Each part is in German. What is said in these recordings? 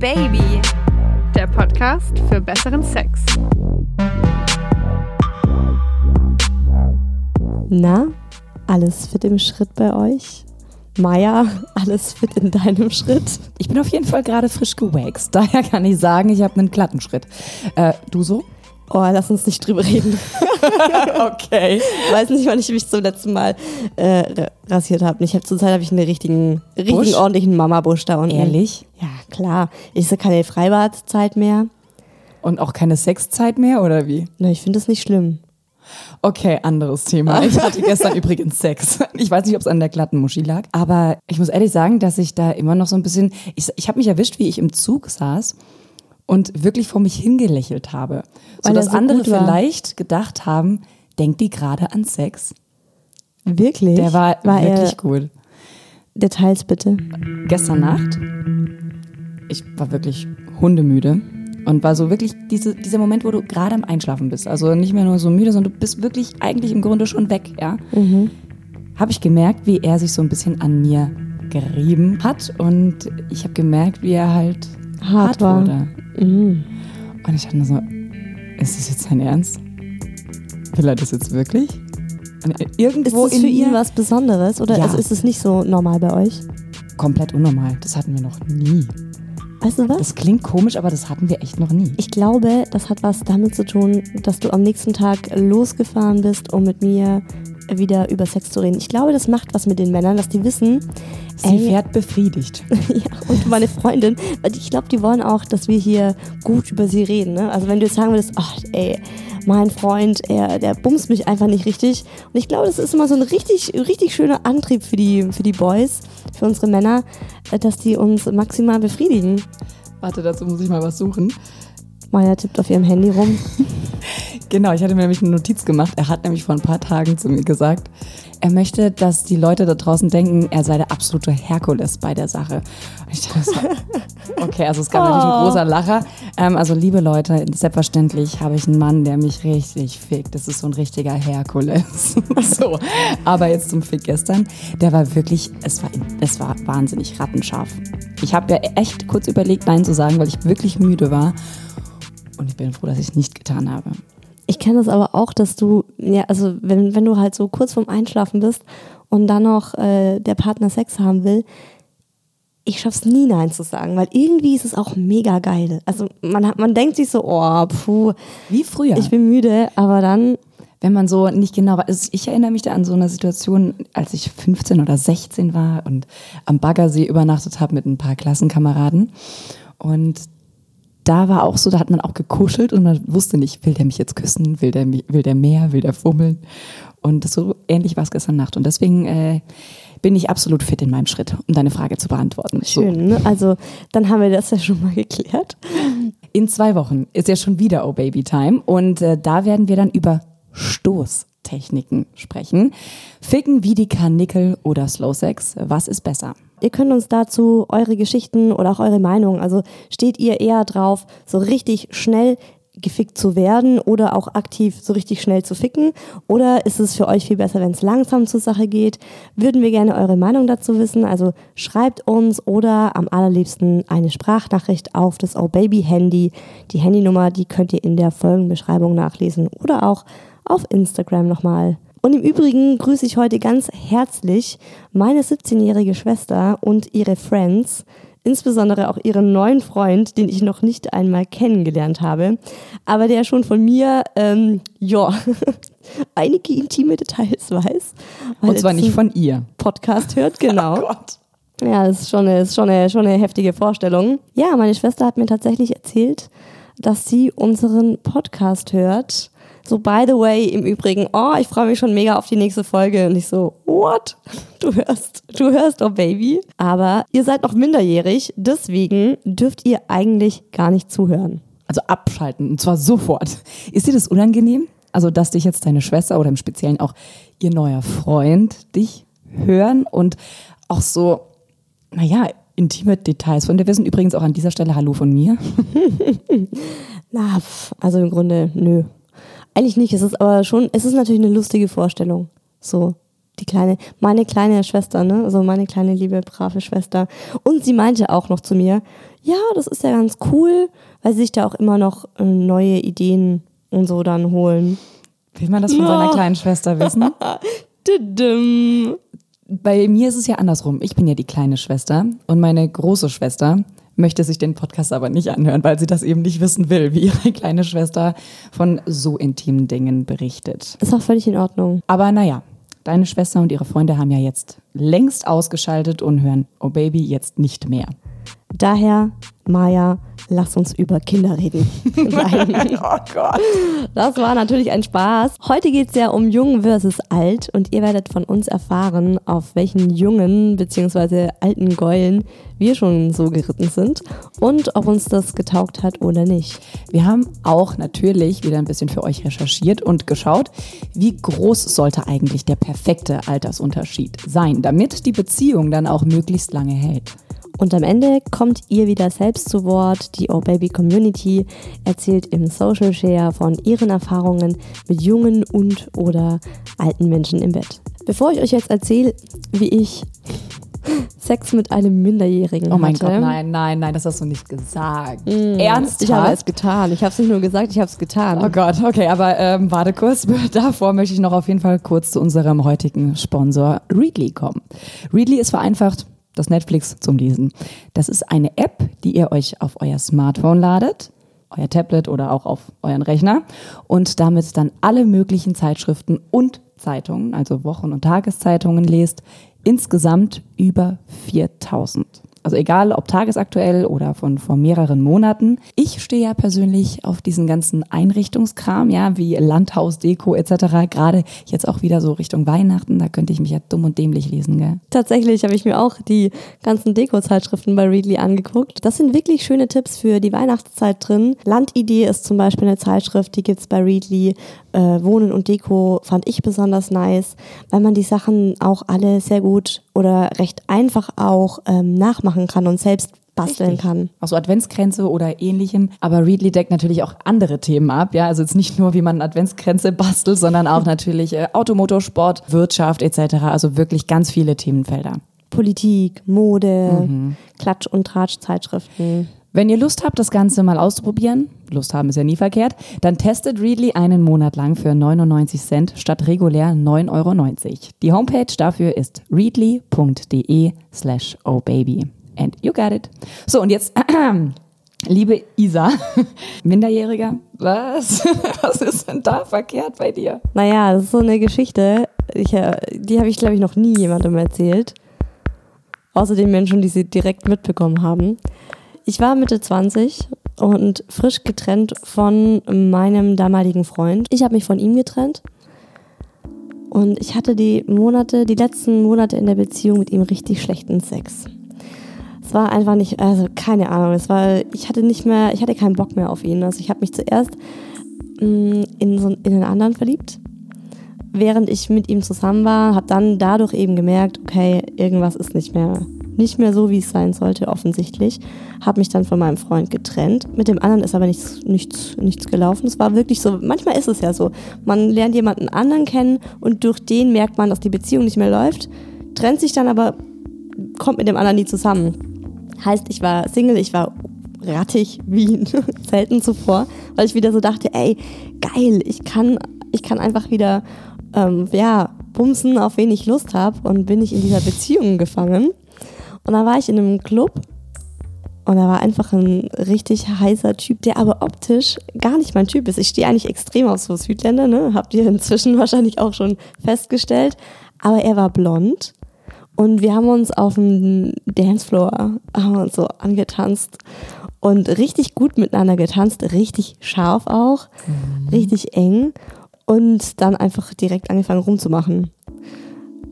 Baby, der Podcast für besseren Sex. Na, alles fit im Schritt bei euch? Maya, alles fit in deinem Schritt? Ich bin auf jeden Fall gerade frisch gewaxt. Daher kann ich sagen, ich habe einen glatten Schritt. Äh, du so? Oh, lass uns nicht drüber reden. okay. Ich weiß nicht, wann ich mich zum letzten Mal äh, rasiert habe. Ich habe zurzeit habe ich einen richtigen, richtigen Busch? ordentlichen Mama-Busch da unten. Ehrlich? Ja, klar. Ist ja keine Freibadzeit mehr. Und auch keine Sexzeit mehr oder wie? Na, ich finde das nicht schlimm. Okay, anderes Thema. Ich hatte gestern übrigens Sex. Ich weiß nicht, ob es an der glatten Muschi lag, aber ich muss ehrlich sagen, dass ich da immer noch so ein bisschen. Ich, ich habe mich erwischt, wie ich im Zug saß und wirklich vor mich hingelächelt habe. So Weil er dass so andere vielleicht gedacht haben, denkt die gerade an Sex? Wirklich? Der war, war wirklich gut. Details bitte. Gestern Nacht, ich war wirklich hundemüde und war so wirklich diese, dieser Moment, wo du gerade am Einschlafen bist. Also nicht mehr nur so müde, sondern du bist wirklich eigentlich im Grunde schon weg, ja. Mhm. Habe ich gemerkt, wie er sich so ein bisschen an mir gerieben hat und ich habe gemerkt, wie er halt Hart hart, war. wurde. Mhm. Und ich dachte nur so, ist das jetzt sein Ernst? Will er das jetzt wirklich? Und Ist irgendwo das für in ihn was Besonderes oder Ja. also ist es nicht so normal bei euch? komplett unnormal. Das hatten wir noch nie. Weißt du was? Das klingt komisch, aber das hatten wir echt noch nie. Ich glaube, das hat was damit zu tun, dass du am nächsten Tag losgefahren bist, um mit mir wieder über Sex zu reden. Ich glaube, das macht was mit den Männern, dass die wissen, Sie ey, fährt befriedigt. ja, und meine Freundin, weil ich glaube, die wollen auch, dass wir hier gut über sie reden. Ne? Also wenn du jetzt sagen würdest, ach ey, mein Freund, er, der bumst mich einfach nicht richtig. Und ich glaube, das ist immer so ein richtig, richtig schöner Antrieb für die, für die Boys, für unsere Männer, äh, dass die uns maximal befriedigen. Warte, dazu muss ich mal was suchen. Maya tippt auf ihrem Handy rum. Genau, ich hatte mir nämlich eine Notiz gemacht. Er hat nämlich vor ein paar Tagen zu mir gesagt, er möchte, dass die Leute da draußen denken, er sei der absolute Herkules bei der Sache. Und ich dachte so, okay, also es gab natürlich ein großer Lacher. Ähm, also liebe Leute, selbstverständlich habe ich einen Mann, der mich richtig fickt. Das ist so ein richtiger Herkules. so, aber jetzt zum Fick gestern. Der war wirklich, es war, es war wahnsinnig rattenscharf. Ich habe ja echt kurz überlegt, Nein zu sagen, weil ich wirklich müde war. Und ich bin froh, dass ich es nicht getan habe. Ich kenne das aber auch, dass du, ja, also wenn, wenn du halt so kurz vorm Einschlafen bist und dann noch äh, der Partner Sex haben will, ich schaff's nie Nein zu sagen, weil irgendwie ist es auch mega geil. Also man, hat, man denkt sich so, oh, puh, Wie früher. ich bin müde, aber dann, wenn man so nicht genau weiß. Also Ich erinnere mich da an so eine Situation, als ich 15 oder 16 war und am Baggersee übernachtet habe mit ein paar Klassenkameraden. Und da war auch so, da hat man auch gekuschelt und man wusste nicht, will der mich jetzt küssen, will der, will der mehr, will der fummeln. Und so ähnlich war es gestern Nacht. Und deswegen äh, bin ich absolut fit in meinem Schritt, um deine Frage zu beantworten. So. schön, ne? Also dann haben wir das ja schon mal geklärt. In zwei Wochen ist ja schon wieder Oh Baby Time und äh, da werden wir dann über Stoßtechniken sprechen. Ficken wie die Karnickel oder Slow Sex, was ist besser? Ihr könnt uns dazu eure Geschichten oder auch eure Meinung, also steht ihr eher drauf, so richtig schnell gefickt zu werden oder auch aktiv so richtig schnell zu ficken? Oder ist es für euch viel besser, wenn es langsam zur Sache geht? Würden wir gerne eure Meinung dazu wissen. Also schreibt uns oder am allerliebsten eine Sprachnachricht auf das Oh Baby Handy. Die Handynummer, die könnt ihr in der Folgenbeschreibung nachlesen oder auch auf Instagram nochmal. Und im Übrigen grüße ich heute ganz herzlich meine 17-jährige Schwester und ihre Friends, insbesondere auch ihren neuen Freund, den ich noch nicht einmal kennengelernt habe, aber der schon von mir, ähm, ja, einige intime Details weiß. Und zwar nicht von ihr. Podcast hört, genau. Oh Gott. Ja, das ist schon eine, ist schon, eine, schon eine heftige Vorstellung. Ja, meine Schwester hat mir tatsächlich erzählt, dass sie unseren Podcast hört. So, by the way, im Übrigen, oh, ich freue mich schon mega auf die nächste Folge. Und ich so, what? Du hörst, du hörst, oh Baby. Aber ihr seid noch minderjährig, deswegen dürft ihr eigentlich gar nicht zuhören. Also abschalten, und zwar sofort. Ist dir das unangenehm? Also, dass dich jetzt deine Schwester oder im Speziellen auch ihr neuer Freund dich hören und auch so, naja, intime Details von dir wissen. Übrigens auch an dieser Stelle Hallo von mir. Na, also im Grunde, nö. Eigentlich nicht. Es ist aber schon, es ist natürlich eine lustige Vorstellung. So, die kleine, meine kleine Schwester, ne? Also meine kleine liebe, brave Schwester. Und sie meinte auch noch zu mir, ja, das ist ja ganz cool, weil sie sich da auch immer noch äh, neue Ideen und so dann holen. Will man das von seiner Ja. kleinen Schwester wissen? Bei mir ist es ja andersrum. Ich bin ja die kleine Schwester und meine große Schwester möchte sich den Podcast aber nicht anhören, weil sie das eben nicht wissen will, wie ihre kleine Schwester von so intimen Dingen berichtet. Ist auch völlig in Ordnung. Aber naja, deine Schwester und ihre Freunde haben ja jetzt längst ausgeschaltet und hören Oh Baby jetzt nicht mehr. Daher, Maja, lass uns über Kinder reden. Nein. Oh Gott. Das war natürlich ein Spaß. Heute geht es ja um Jung versus Alt und ihr werdet von uns erfahren, auf welchen jungen bzw. alten Gäulen wir schon so geritten sind und ob uns das getaugt hat oder nicht. Wir haben auch natürlich wieder ein bisschen für euch recherchiert und geschaut, wie groß sollte eigentlich der perfekte Altersunterschied sein, damit die Beziehung dann auch möglichst lange hält. Und am Ende kommt ihr wieder selbst zu Wort. Die Oh Baby Community erzählt im Social Share von ihren Erfahrungen mit jungen und oder alten Menschen im Bett. Bevor ich euch jetzt erzähle, wie ich Sex mit einem Minderjährigen Oh mein hatte. Gott, nein, nein, nein, das hast du nicht gesagt. Ernsthaft? Ich habe es getan. Ich habe es nicht nur gesagt, ich habe es getan. Oh Gott, okay, aber ähm, warte kurz. Davor möchte ich noch auf jeden Fall kurz zu unserem heutigen Sponsor Readly kommen. Readly ist vereinfacht das Netflix zum Lesen. Das ist eine App, die ihr euch auf euer Smartphone ladet, euer Tablet oder auch auf euren Rechner und damit dann alle möglichen Zeitschriften und Zeitungen, also Wochen- und Tageszeitungen lest. Insgesamt über 4000. Also egal, ob tagesaktuell oder von vor mehreren Monaten. Ich stehe ja persönlich auf diesen ganzen Einrichtungskram, ja, wie Landhausdeko etc. Gerade jetzt auch wieder so Richtung Weihnachten, da könnte ich mich ja dumm und dämlich lesen, gell? Tatsächlich habe ich mir auch die ganzen Deko-Zeitschriften bei Readly angeguckt. Das sind wirklich schöne Tipps für die Weihnachtszeit drin. Landidee ist zum Beispiel eine Zeitschrift, die gibt's bei Readly. Äh, Wohnen und Deko fand ich besonders nice, weil man die Sachen auch alle sehr gut oder recht einfach auch ähm, nachmachen kann und selbst basteln kann. Auch so Adventskränze oder ähnlichem. Aber Readly deckt natürlich auch andere Themen ab. Ja, also jetzt nicht nur, wie man Adventskränze bastelt, sondern auch natürlich äh, Automotorsport, Wirtschaft etc. Also wirklich ganz viele Themenfelder. Politik, Mode, Mhm. Klatsch- und Tratsch-Zeitschriften. Wenn ihr Lust habt, das Ganze mal auszuprobieren, Lust haben ist ja nie verkehrt, dann testet Readly einen Monat lang für 99 Cent statt regulär 9,90 Euro. Die Homepage dafür ist readly.de slash ohbaby. And you got it. So, und jetzt, liebe Isa, Minderjähriger, was? Was ist denn da verkehrt bei dir? Naja, das ist so eine Geschichte, ich, äh, die habe ich, glaube ich, noch nie jemandem erzählt. Außer den Menschen, die sie direkt mitbekommen haben. Ich war Mitte 20 und frisch getrennt von meinem damaligen Freund. Ich habe mich von ihm getrennt. Und ich hatte die Monate, die letzten Monate in der Beziehung mit ihm richtig schlechten Sex. Es war einfach nicht, also keine Ahnung, es war, ich hatte nicht mehr, ich hatte keinen Bock mehr auf ihn. Also ich habe mich zuerst mh, in, so, in einen anderen verliebt, während ich mit ihm zusammen war, habe dann dadurch eben gemerkt, okay, irgendwas ist nicht mehr, nicht mehr so, wie es sein sollte, offensichtlich. Habe mich dann von meinem Freund getrennt. Mit dem anderen ist aber nichts, nichts, nichts gelaufen. Es war wirklich so, manchmal ist es ja so, man lernt jemanden anderen kennen und durch den merkt man, dass die Beziehung nicht mehr läuft, trennt sich dann aber, kommt mit dem anderen nie zusammen. Heißt, ich war Single, ich war rattig wie selten zuvor, weil ich wieder so dachte, ey, geil, ich kann, ich kann einfach wieder, ähm, ja, bumsen, auf wen ich Lust habe und bin ich in dieser Beziehung gefangen. Und dann war ich in einem Club und da war einfach ein richtig heißer Typ, der aber optisch gar nicht mein Typ ist. Ich stehe eigentlich extrem auf so Südländer, ne? Habt ihr inzwischen wahrscheinlich auch schon festgestellt. Aber er war blond und wir haben uns auf dem Dancefloor so angetanzt und richtig gut miteinander getanzt, richtig scharf auch, richtig eng und dann einfach direkt angefangen rumzumachen.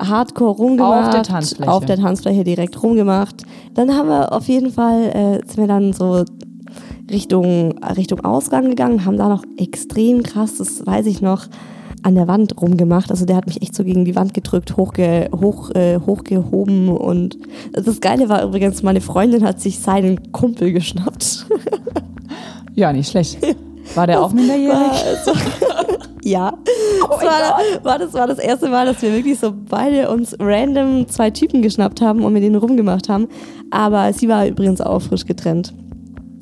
Hardcore rumgemacht. Auf der Tanzfläche. Auf der Tanzfläche direkt rumgemacht. Dann haben wir auf jeden Fall, äh, sind wir dann so Richtung, Richtung Ausgang gegangen, haben da noch extrem krass, das weiß ich noch, an der Wand rumgemacht. Also der hat mich echt so gegen die Wand gedrückt, hochge, hoch, äh, hochgehoben. Und das Geile war übrigens, meine Freundin hat sich seinen Kumpel geschnappt. Ja, nicht schlecht. War der auch minderjährig? So- Ja. das, war, war, das war das erste Mal, dass wir wirklich so beide uns random zwei Typen geschnappt haben und mit denen rumgemacht haben. Aber sie war übrigens auch frisch getrennt.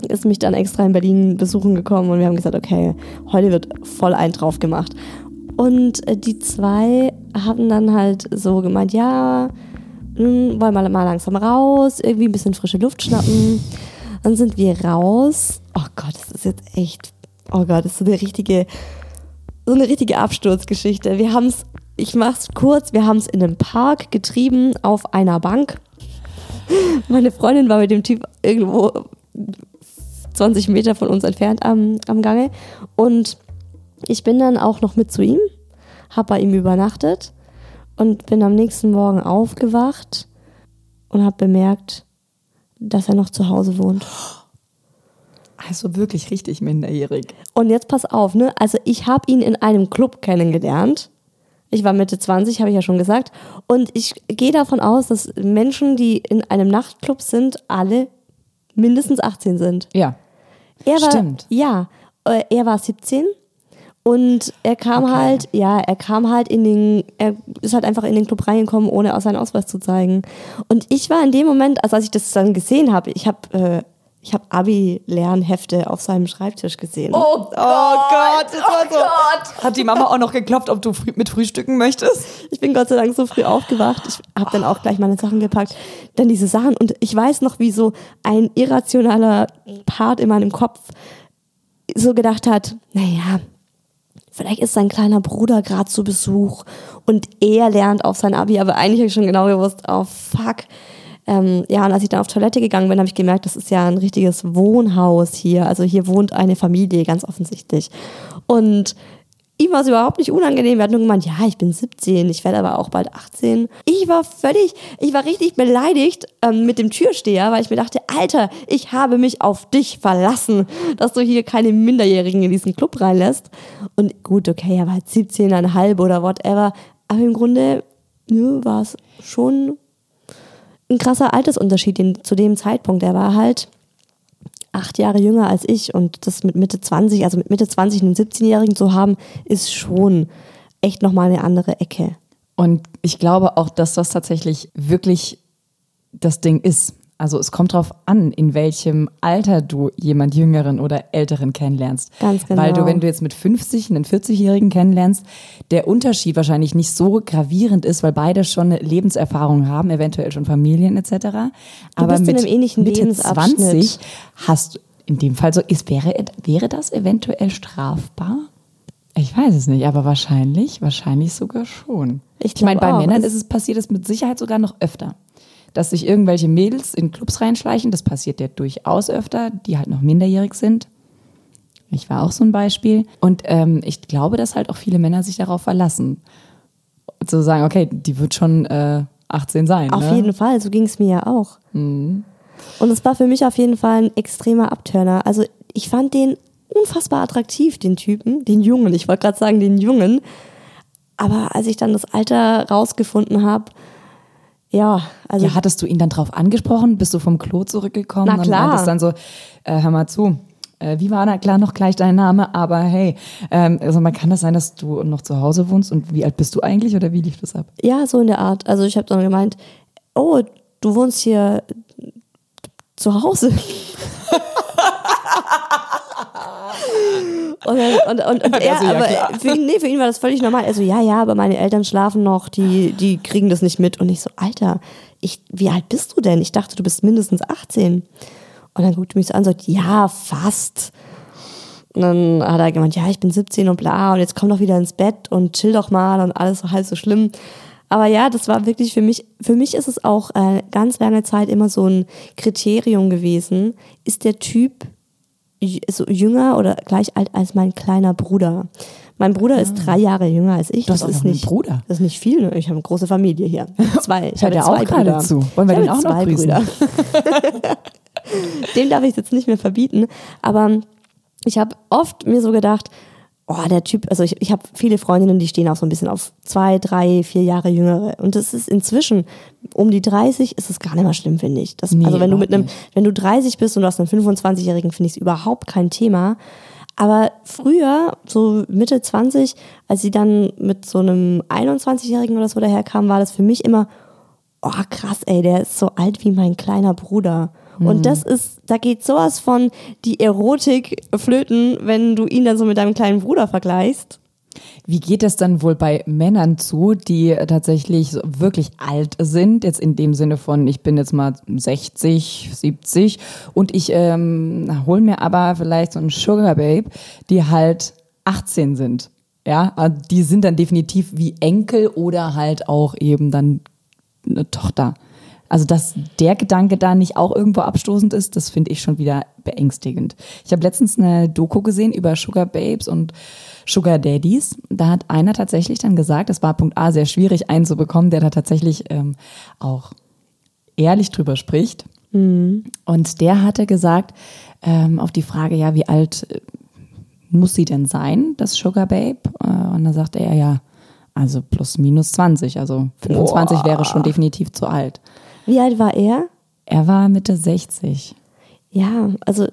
Ist mich dann extra in Berlin besuchen gekommen und wir haben gesagt, okay, heute wird voll ein drauf gemacht. Und äh, die zwei haben dann halt so gemeint, ja, hm, wollen wir mal langsam raus, irgendwie ein bisschen frische Luft schnappen. Dann sind wir raus. Oh Gott, das ist jetzt echt, oh Gott, das ist so eine richtige, so eine richtige Absturzgeschichte. Wir haben es, ich mach's kurz, wir haben es in einem Park getrieben auf einer Bank. Meine Freundin war mit dem Typ irgendwo 20 Meter von uns entfernt am, am Gange. Und ich bin dann auch noch mit zu ihm, habe bei ihm übernachtet und bin am nächsten Morgen aufgewacht und habe bemerkt, dass er noch zu Hause wohnt. Also wirklich richtig minderjährig. Und jetzt pass auf, ne? Also ich habe ihn in einem Club kennengelernt. Ich war Mitte 20, habe ich ja schon gesagt. Und ich gehe davon aus, dass Menschen, die in einem Nachtclub sind, alle mindestens 18 sind. Ja. Er war, Stimmt. Ja, äh, er war 17 und er kam Okay. halt, ja, er kam halt in den, er ist halt einfach in den Club reingekommen, ohne auch seinen Ausweis zu zeigen. Und ich war in dem Moment, also als ich das dann gesehen habe, ich habe äh, ich habe Abi-Lernhefte auf seinem Schreibtisch gesehen. Oh Gott, das war so. Gott. Hat die Mama auch noch geklopft, ob du früh, mit frühstücken möchtest? Ich bin Gott sei Dank so früh aufgewacht. Ich habe dann auch gleich meine Sachen gepackt. Dann diese Sachen. Und ich weiß noch, wie so ein irrationaler Part in meinem Kopf so gedacht hat, naja, vielleicht ist sein kleiner Bruder gerade zu Besuch und er lernt auf sein Abi. Aber eigentlich habe ich schon genau gewusst, oh fuck. Ähm, ja, und als ich dann auf Toilette gegangen bin, habe ich gemerkt, das ist ja ein richtiges Wohnhaus hier. Also hier wohnt eine Familie, ganz offensichtlich. Und ihm war es überhaupt nicht unangenehm. Er hat nur gemeint, ja, ich bin 17, ich werde aber auch bald 18. Ich war völlig, ich war richtig beleidigt ähm, mit dem Türsteher, weil ich mir dachte, Alter, ich habe mich auf dich verlassen, dass du hier keine Minderjährigen in diesen Club reinlässt. Und gut, okay, er war halt 17,5 oder whatever. Aber im Grunde nö, war es schon ein krasser Altersunterschied den, zu dem Zeitpunkt. Er war halt acht Jahre jünger als ich und das mit Mitte 20, also mit Mitte 20 einen 17-Jährigen zu haben, ist schon echt nochmal eine andere Ecke. Und ich glaube auch, dass das tatsächlich wirklich das Ding ist. Also es kommt drauf an, in welchem Alter du jemand Jüngeren oder Älteren kennenlernst. Ganz genau. Weil du, wenn du jetzt mit 50 einen 40-Jährigen kennenlernst, der Unterschied wahrscheinlich nicht so gravierend ist, weil beide schon eine Lebenserfahrung haben, eventuell schon Familien etc. Aber bist in mit einem ähnlichen Mitte Lebensabschnitt. 20 hast du in dem Fall so, ist, wäre, wäre das eventuell strafbar? Ich weiß es nicht, aber wahrscheinlich, wahrscheinlich sogar schon. Ich Ich meine, bei auch. Männern ist es passiert es mit Sicherheit sogar noch öfter. Dass sich irgendwelche Mädels in Clubs reinschleichen, das passiert ja durchaus öfter, die halt noch minderjährig sind. Ich war auch so ein Beispiel. Und ähm, ich glaube, dass halt auch viele Männer sich darauf verlassen. Zu sagen, okay, die wird schon äh, 18 sein. Auf ne? jeden Fall, so ging es mir ja auch. Und es war für mich auf jeden Fall ein extremer Abturner. Also ich fand den unfassbar attraktiv, den Typen, den Jungen. Ich wollte gerade sagen, den Jungen. Aber als ich dann das Alter rausgefunden habe, ja, also Ja, hattest du ihn dann drauf angesprochen? Bist du vom Klo zurückgekommen Na klar. und meintest dann so, äh, hör mal zu, äh, wie war da klar noch gleich dein Name, aber hey, ähm, also man kann das sein, dass du noch zu Hause wohnst und wie alt bist du eigentlich oder wie lief das ab? Ja, so in der Art. Also ich habe dann gemeint, oh, du wohnst hier zu Hause. und, und, und, und er, Also, ja, aber klar. für ihn, nee, für ihn war das völlig normal. Also ja, ja, aber meine Eltern schlafen noch, die, die kriegen das nicht mit. Und ich so, Alter, ich, wie alt bist du denn? Ich dachte, du bist mindestens 18. Und dann guckt er mich so an und sagt, ja, fast. Und dann hat er gemeint, ja, ich bin 17 und bla, und jetzt komm doch wieder ins Bett und chill doch mal und alles so halb so schlimm. Aber ja, das war wirklich für mich, für mich ist es auch äh, ganz lange Zeit immer so ein Kriterium gewesen. Ist der Typ so jünger oder gleich alt als mein kleiner Bruder? Mein Bruder ist drei Jahre jünger als ich. Ah. Das auch ist noch nicht, Bruder. Das ist nicht viel. Ne? Ich habe eine große Familie hier. Zwei. Ich Hört habe er auch zwei gerade Brüder. zu? Wollen wir ich den auch noch zwei grüßen? Brüder. Dem darf ich jetzt nicht mehr verbieten. Aber ich habe oft mir so gedacht, oh, der Typ, also ich, ich habe viele Freundinnen, die stehen auch so ein bisschen auf zwei, drei, vier Jahre jüngere. Und das ist inzwischen, um die 30 ist es gar nicht mehr schlimm, finde ich. Das, Nee, also wenn du mit einem, wenn du 30 bist und du hast einen 25-Jährigen, finde ich es überhaupt kein Thema. Aber früher, so Mitte 20, als sie dann mit so einem 21-Jährigen oder so daherkam, war das für mich immer, oh krass, ey, der ist so alt wie mein kleiner Bruder. Und das ist, da geht sowas von die Erotik flöten, wenn du ihn dann so mit deinem kleinen Bruder vergleichst. Wie geht es dann wohl bei Männern zu, die tatsächlich wirklich alt sind? Jetzt in dem Sinne von, ich bin jetzt mal 60, 70 und ich ähm, hol mir aber vielleicht so einen Sugar Babe, die halt 18 sind. Ja, Also die sind dann definitiv wie Enkel oder halt auch eben dann eine Tochter. Also, dass der Gedanke da nicht auch irgendwo abstoßend ist, das finde ich schon wieder beängstigend. Ich habe letztens eine Doku gesehen über Sugar Babes und Sugar Daddies. Da hat einer tatsächlich dann gesagt, das war Punkt A sehr schwierig einzubekommen, der da tatsächlich ähm, auch ehrlich drüber spricht. Und der hatte gesagt, ähm, auf die Frage, ja, wie alt äh, muss sie denn sein, das Sugar Babe? Äh, und dann sagte er, ja, also plus minus 20, also 25 wäre schon definitiv zu alt. Wie alt war er? Er war Mitte 60. Ja, also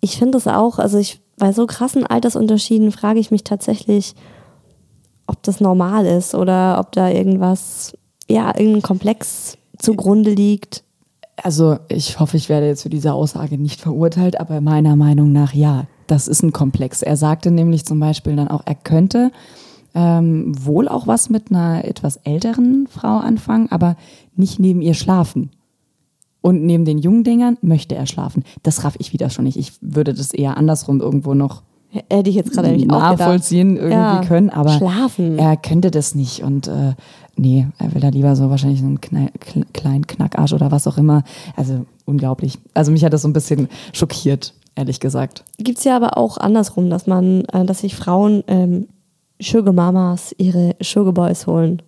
ich finde es auch, also ich bei so krassen Altersunterschieden frage ich mich tatsächlich, ob das normal ist oder ob da irgendwas, ja, irgendein Komplex zugrunde liegt. Also ich hoffe, ich werde jetzt für diese Aussage nicht verurteilt, aber meiner Meinung nach ja, das ist ein Komplex. Er sagte nämlich zum Beispiel dann auch, er könnte ähm, wohl auch was mit einer etwas älteren Frau anfangen, aber nicht neben ihr schlafen. Und neben den jungen Dingern möchte er schlafen. Das raff ich wieder schon nicht. Ich würde das eher andersrum irgendwo noch Hätte ich jetzt gerade nämlich auch nachvollziehen irgendwie Ja, können, aber schlafen. er könnte das nicht und äh, nee, er will da lieber so wahrscheinlich einen Knall, kle- kleinen Knackarsch oder was auch immer. Also unglaublich. Also mich hat das so ein bisschen schockiert, ehrlich gesagt. Gibt es ja aber auch andersrum, dass man, äh, dass sich Frauen ähm, Sugar Mamas ihre Sugar Boys holen.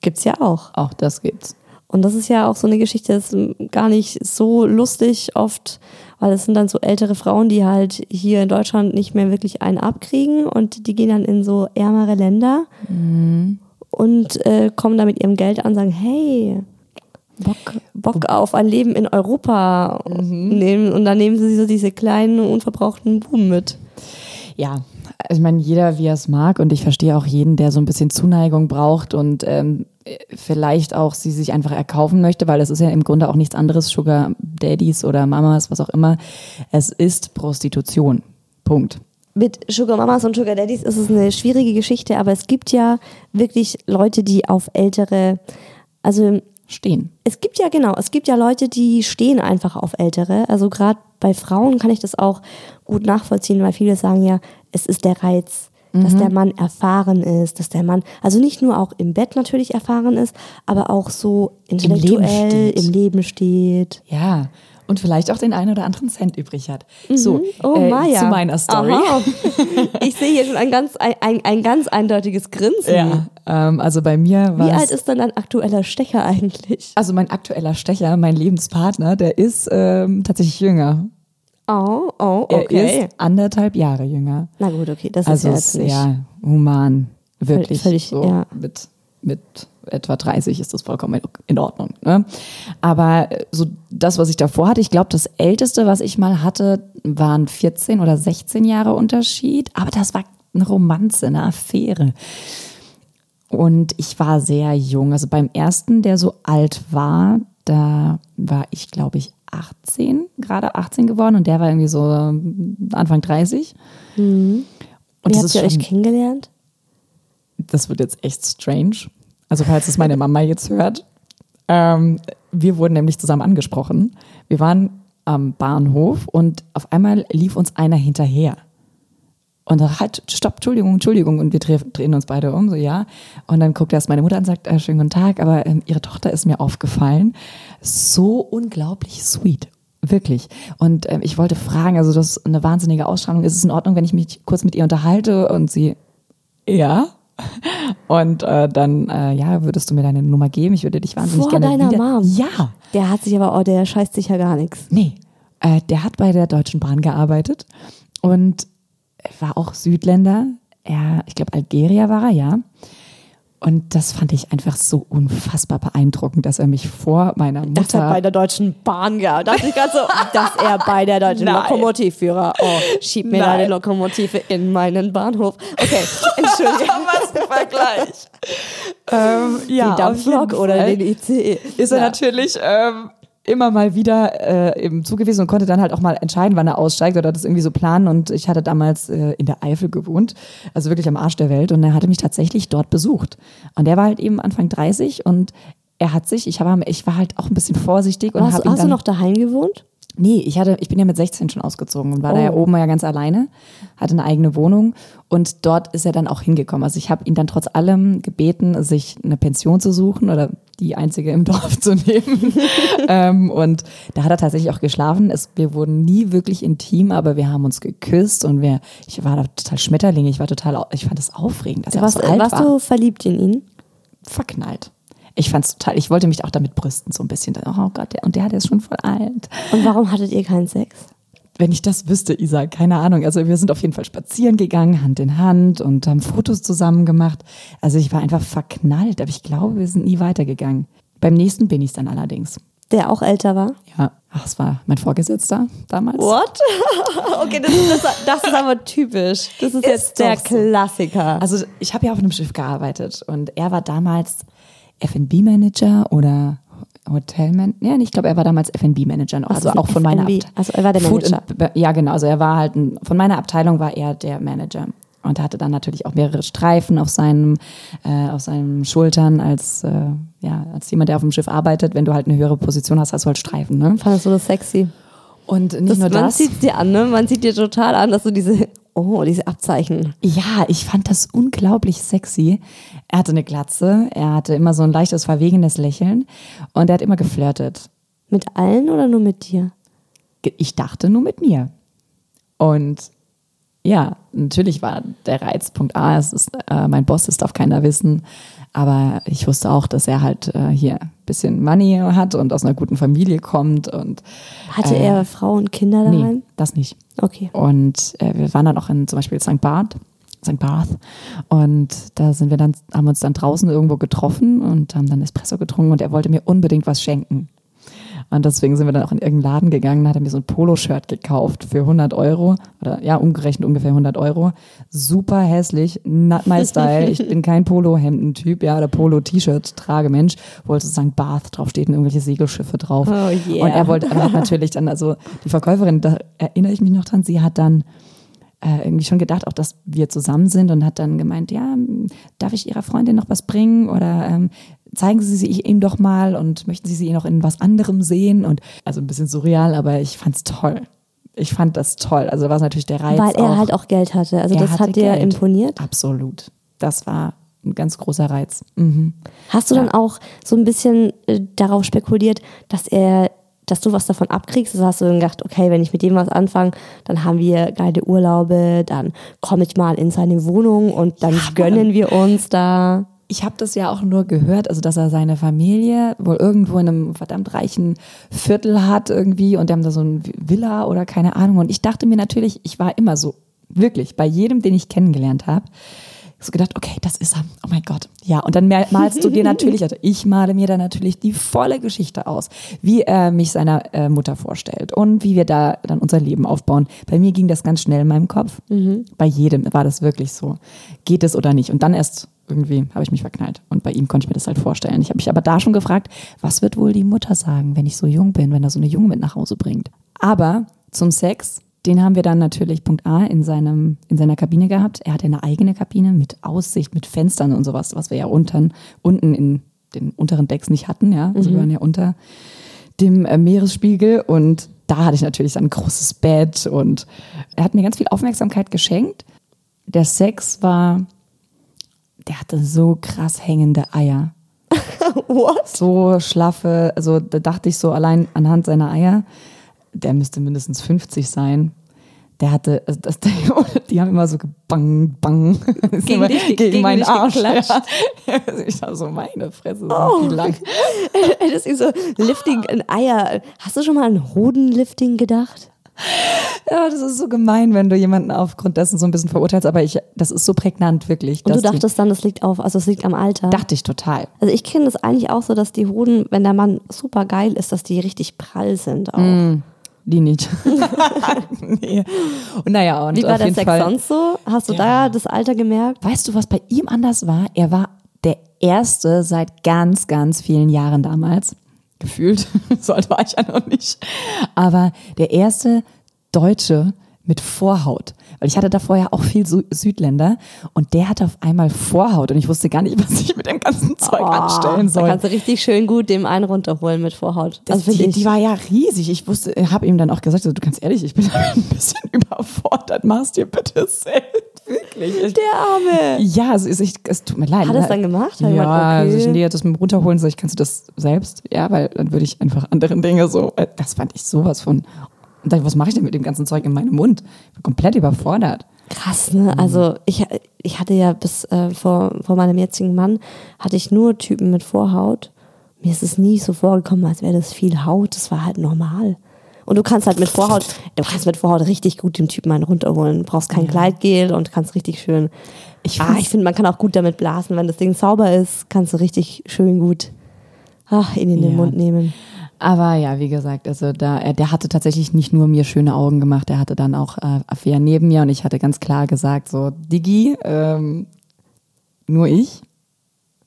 Gibt's ja auch. Auch das gibt's. Und das ist ja auch so eine Geschichte, das ist gar nicht so lustig oft, weil es sind dann so ältere Frauen, die halt hier in Deutschland nicht mehr wirklich einen abkriegen und die gehen dann in so ärmere Länder und äh, kommen da mit ihrem Geld an und sagen, hey, Bock, Bock auf ein Leben in Europa. Nehmen, und dann nehmen sie so diese kleinen, unverbrauchten Buben mit. Ja, ich meine, jeder wie er es mag und ich verstehe auch jeden, der so ein bisschen Zuneigung braucht und ähm, vielleicht auch sie sich einfach erkaufen möchte, weil es ist ja im Grunde auch nichts anderes, Sugar Daddies oder Mamas, was auch immer. Es ist Prostitution. Punkt. mit Sugar Mamas und Sugar Daddies ist es eine schwierige Geschichte, aber es gibt ja wirklich Leute, die auf ältere, also Stehen. es gibt ja genau, es gibt ja Leute, die stehen einfach auf ältere. Also gerade bei Frauen kann ich das auch gut nachvollziehen, weil viele sagen ja, es ist der Reiz, dass der Mann erfahren ist, dass der Mann, also nicht nur auch im Bett natürlich erfahren ist, aber auch so intellektuell steht. im Leben steht. Ja. Und vielleicht auch den einen oder anderen Cent übrig hat. So, Oh, äh, Maja. zu meiner Story. Aha. Ich sehe hier schon ein ganz, ein, ein, ein ganz eindeutiges Grinsen. Ja, ähm, also bei mir war Wie alt ist denn dein aktueller Stecher eigentlich? also mein aktueller Stecher, mein Lebenspartner, der ist ähm, tatsächlich jünger. Oh, oh, Er okay. ist andertlich Jahre jünger. Na gut, okay, das Also ist ja jetzt nicht. ja human, wirklich. völlig, so ja. mit, mit etwa 30 ist das vollkommen in Ordnung. Ne? Aber äh, so das, was ich davor hatte, ich glaube, das Älteste, was ich mal hatte, waren 14 oder 16 Jahre Unterschied. Aber das war eine Romanze, eine Affäre. Und ich war sehr jung. Also beim ersten, der so alt war, da war ich, glaube ich, 18, gerade 18 geworden und der war irgendwie so ähm, Anfang 30. Und Wie habt ihr euch kennengelernt? das wird jetzt echt strange. Also falls es meine Mama jetzt hört. Ähm, wir wurden nämlich zusammen angesprochen. Wir waren am Bahnhof und auf einmal lief uns einer hinterher. Und dann halt, stopp, Entschuldigung, Entschuldigung. Und wir dreh, drehen uns beide um, so ja. Und dann guckt erst meine Mutter an und sagt, äh, schönen guten Tag, aber ähm, ihre Tochter ist mir aufgefallen. So unglaublich sweet. Wirklich. Und ähm, ich wollte fragen, also das ist eine wahnsinnige Ausstrahlung. Ist es in Ordnung, wenn ich mich kurz mit ihr unterhalte? Und sie, ja. Und äh, dann, äh, ja, würdest du mir deine Nummer geben? Ich würde dich wahnsinnig Vor gerne deiner wieder. Mom? Ja. Der hat sich aber, oh, der scheißt sich ja gar nichts. Nee, äh, der hat bei der Deutschen Bahn gearbeitet und war auch Südländer. Er, ich glaube, Algerier war er, ja. Und das fand ich einfach so unfassbar beeindruckend, dass er mich vor meiner Mutter. Das hat bei der Deutschen Bahn gehabt. Dachte ich gerade so, dass er bei der Deutschen Nein. Lokomotivführer. Oh, schieb mir Nein. deine Lokomotive in meinen Bahnhof. Okay, entschuldige. Was ein Vergleich. ähm, ja, den Dampflok oder den ICE. Ist er Ja. natürlich ähm, immer mal wieder äh, eben zugewiesen und konnte dann halt auch mal entscheiden, wann er aussteigt oder das irgendwie so planen. Und ich hatte damals äh, in der Eifel gewohnt, also wirklich am Arsch der Welt. Und er hatte mich tatsächlich dort besucht. Und der war halt eben Anfang 30 und er hat sich, ich, habe, ich war halt auch ein bisschen vorsichtig und Hast, hast dann, du noch daheim gewohnt? Nee, ich hatte, ich bin ja mit 16 schon ausgezogen und war da Oh. ja oben ja ganz alleine, hatte eine eigene Wohnung und dort ist er dann auch hingekommen. Also ich habe ihn dann trotz allem gebeten, sich eine Pension zu suchen oder die einzige im Dorf zu nehmen. ähm, und da hat er tatsächlich auch geschlafen. Es, wir wurden nie wirklich intim, aber wir haben uns geküsst und wir, ich war da total Schmetterling. Ich war total, ich fand das aufregend, dass er Warst, so alt warst war. du verliebt in ihn? verknallt. Ich fand's total, ich wollte mich auch damit brüsten, so ein bisschen. Oh Gott, der, und der, der ist schon voll alt. Und warum hattet ihr keinen Sex? Wenn ich das wüsste, Isa, keine Ahnung. Also wir sind auf jeden Fall spazieren gegangen, Hand in Hand und haben Fotos zusammen gemacht. Also ich war einfach verknallt, aber ich glaube, wir sind nie weitergegangen. Beim nächsten bin ich dann allerdings. Der auch älter war? Ja, ach, es war mein Vorgesetzter damals. What? okay, das, ist- das, das ist aber typisch. Das ist, jetzt der so. Klassiker. Also ich habe ja auf einem Schiff gearbeitet und er war damals F&B-Manager oder Hotelman. Ja, ich glaube, er war damals F&B-Manager. Also ist auch von meiner F&B? Abt- Also er war der Food Manager. and- Ja, genau. Also er war halt ein, von meiner Abteilung war er der Manager. Und er hatte dann natürlich auch mehrere Streifen auf seinem, äh, auf seinen Schultern als, äh, ja, als jemand, der auf dem Schiff arbeitet. Wenn du halt eine höhere Position hast, hast du halt Streifen. Ne? Fandest du das sexy? Und nicht Das, nur man das. sieht dir an, ne? Man sieht dir total an, dass du diese, oh, diese Abzeichen. Ja, ich fand das unglaublich sexy. Er hatte eine Glatze, er hatte immer so ein leichtes, verwegenes Lächeln und er hat immer geflirtet. Mit allen oder nur mit dir? Ich dachte nur mit mir. Und ja, natürlich war der Reiz Punkt A, es ist, äh, mein Boss, das darf keiner wissen. Aber ich wusste auch, dass er halt äh, hier ein bisschen Money hat und aus einer guten Familie kommt. Und Hatte Äh, er Frau und Kinder daheim? nee, das nicht. Okay. Und äh, wir waren dann auch in zum Beispiel St. Barth, St. Barth. Und da sind wir dann, haben uns dann draußen irgendwo getroffen und haben dann Espresso getrunken und er wollte mir unbedingt was schenken. Und deswegen sind wir dann auch in irgendeinen Laden gegangen, da hat er mir so ein Poloshirt gekauft für 100 Euro. Oder ja, umgerechnet ungefähr 100 Euro. Super hässlich, not my style. Ich bin kein Polo-Hemden-Typ, ja, oder Polo-T-Shirt-Tragemensch, wo halt so St. Barth draufsteht und irgendwelche Segelschiffe drauf. Oh yeah. Und er wollte, er hat natürlich dann, also die Verkäuferin, da erinnere ich mich noch dran, sie hat dann äh, irgendwie schon gedacht, auch dass wir zusammen sind und hat dann gemeint, ja, darf ich Ihrer Freundin noch was bringen oder ähm, zeigen Sie sie ihm doch mal und möchten Sie sie noch in was anderem sehen und also ein bisschen surreal, aber ich fand's toll. Ich fand das toll. Also war es natürlich der Reiz Weil er auch. halt auch Geld hatte. Also das hatte hat dir Geld. imponiert. Absolut. Das war ein ganz großer Reiz. Mhm. Hast du dann auch so ein bisschen äh, darauf spekuliert, dass er, dass du was davon abkriegst? Also hast du dann gedacht, okay, wenn ich mit dem was anfange, dann haben wir geile Urlaube, dann komme ich mal in seine Wohnung und dann gönnen wir uns da. Ich habe das ja auch nur gehört, also dass er seine Familie wohl irgendwo in einem verdammt reichen Viertel hat irgendwie und die haben da so ein Villa oder keine Ahnung. Und ich dachte mir natürlich, ich war immer so, wirklich, bei jedem, den ich kennengelernt habe, so gedacht, okay, das ist er. Oh mein Gott. Ja, und dann mal- malst du dir natürlich, also ich male mir dann natürlich die volle Geschichte aus, wie er mich seiner äh, Mutter vorstellt und wie wir da dann unser Leben aufbauen. Bei mir ging das ganz schnell in meinem Kopf. Bei jedem war das wirklich so. Geht es oder nicht? Und dann erst irgendwie habe ich mich verknallt. Und bei ihm konnte ich mir das halt vorstellen. Ich habe mich aber da schon gefragt, was wird wohl die Mutter sagen, wenn ich so jung bin, wenn er so eine Junge mit nach Hause bringt. Aber zum Sex, den haben wir dann natürlich Punkt A in, seinem, in seiner Kabine gehabt. Er hatte eine eigene Kabine mit Aussicht, mit Fenstern und sowas, was wir ja unten, unten in den unteren Decks nicht hatten. Ja, also wir waren ja unter dem äh, Meeresspiegel und da hatte ich natürlich dann ein großes Bett und er hat mir ganz viel Aufmerksamkeit geschenkt. Der Sex war, der hatte so krass hängende Eier. What? So schlaffe, also da dachte ich so allein anhand seiner Eier, der müsste mindestens 50 sein. Der hatte, also das, die haben immer so gebang, bang. Gegen immer dich- gegen, gegen meinen Arsch. Ja. Ich dachte so, meine Fresse, Oh. die lang. Das ist so Lifting in Eier. Hast du schon mal an Hodenlifting gedacht? Ja, das ist so gemein, wenn du jemanden aufgrund dessen so ein bisschen verurteilst, aber ich, das ist so prägnant, wirklich. Und du dachtest dann, das liegt auf, also es liegt am Alter. Dachte ich total. Also ich kenne das eigentlich auch so, dass die Hoden, wenn der Mann super geil ist, dass die richtig prall sind auch. Mm, Die nicht. nee. Und naja, und Wie war der Sex Fall. sonst so? Hast du Ja. da das Alter gemerkt? Weißt du, was bei ihm anders war? Er war der Erste seit ganz, ganz vielen Jahren damals. Gefühlt. so alt war ich ja noch nicht. Aber der erste Deutsche mit Vorhaut. Weil ich hatte da vorher auch viel Sü Südländer und der hatte auf einmal Vorhaut und ich wusste gar nicht, was ich mit dem ganzen Zeug anstellen Da soll. kannst du richtig schön gut dem einen runterholen mit Vorhaut. Das, Also die, die war ja riesig. Ich wusste, habe ihm dann auch gesagt, so, du kannst ehrlich, ich bin ein bisschen überfordert. Mach's dir bitte selbst. Wirklich. Ich, der Arme. ja, es, ist, ich, es tut mir leid. Hat er es dann gemacht? Hat Ja, gemeint, okay. also ich nee, das mit dem runterholen, sag ich, kannst du das selbst? Ja, weil dann würde ich einfach anderen Dinge so, äh, das fand ich sowas von. Und dann, was mache ich denn mit dem ganzen Zeug in meinem Mund? Ich bin komplett überfordert. Krass, ne? Also ich, ich hatte ja bis äh, vor, vor meinem jetzigen Mann, hatte ich nur Typen mit Vorhaut. Mir ist es nie so vorgekommen, als wäre das viel Haut. Das war halt normal. Und du kannst halt mit Vorhaut, du kannst mit Vorhaut richtig gut dem Typen einen runterholen. Du brauchst kein Gleitgel und kannst richtig schön. Ich ah, ich finde, man kann auch gut damit blasen. Wenn das Ding sauber ist, kannst du richtig schön gut ah, ihn in den Ja. Mund nehmen. Aber ja, wie gesagt, also da, er, der hatte tatsächlich nicht nur mir schöne Augen gemacht, er hatte dann auch äh, Affären neben mir und ich hatte ganz klar gesagt, so, Digi, ähm, nur ich.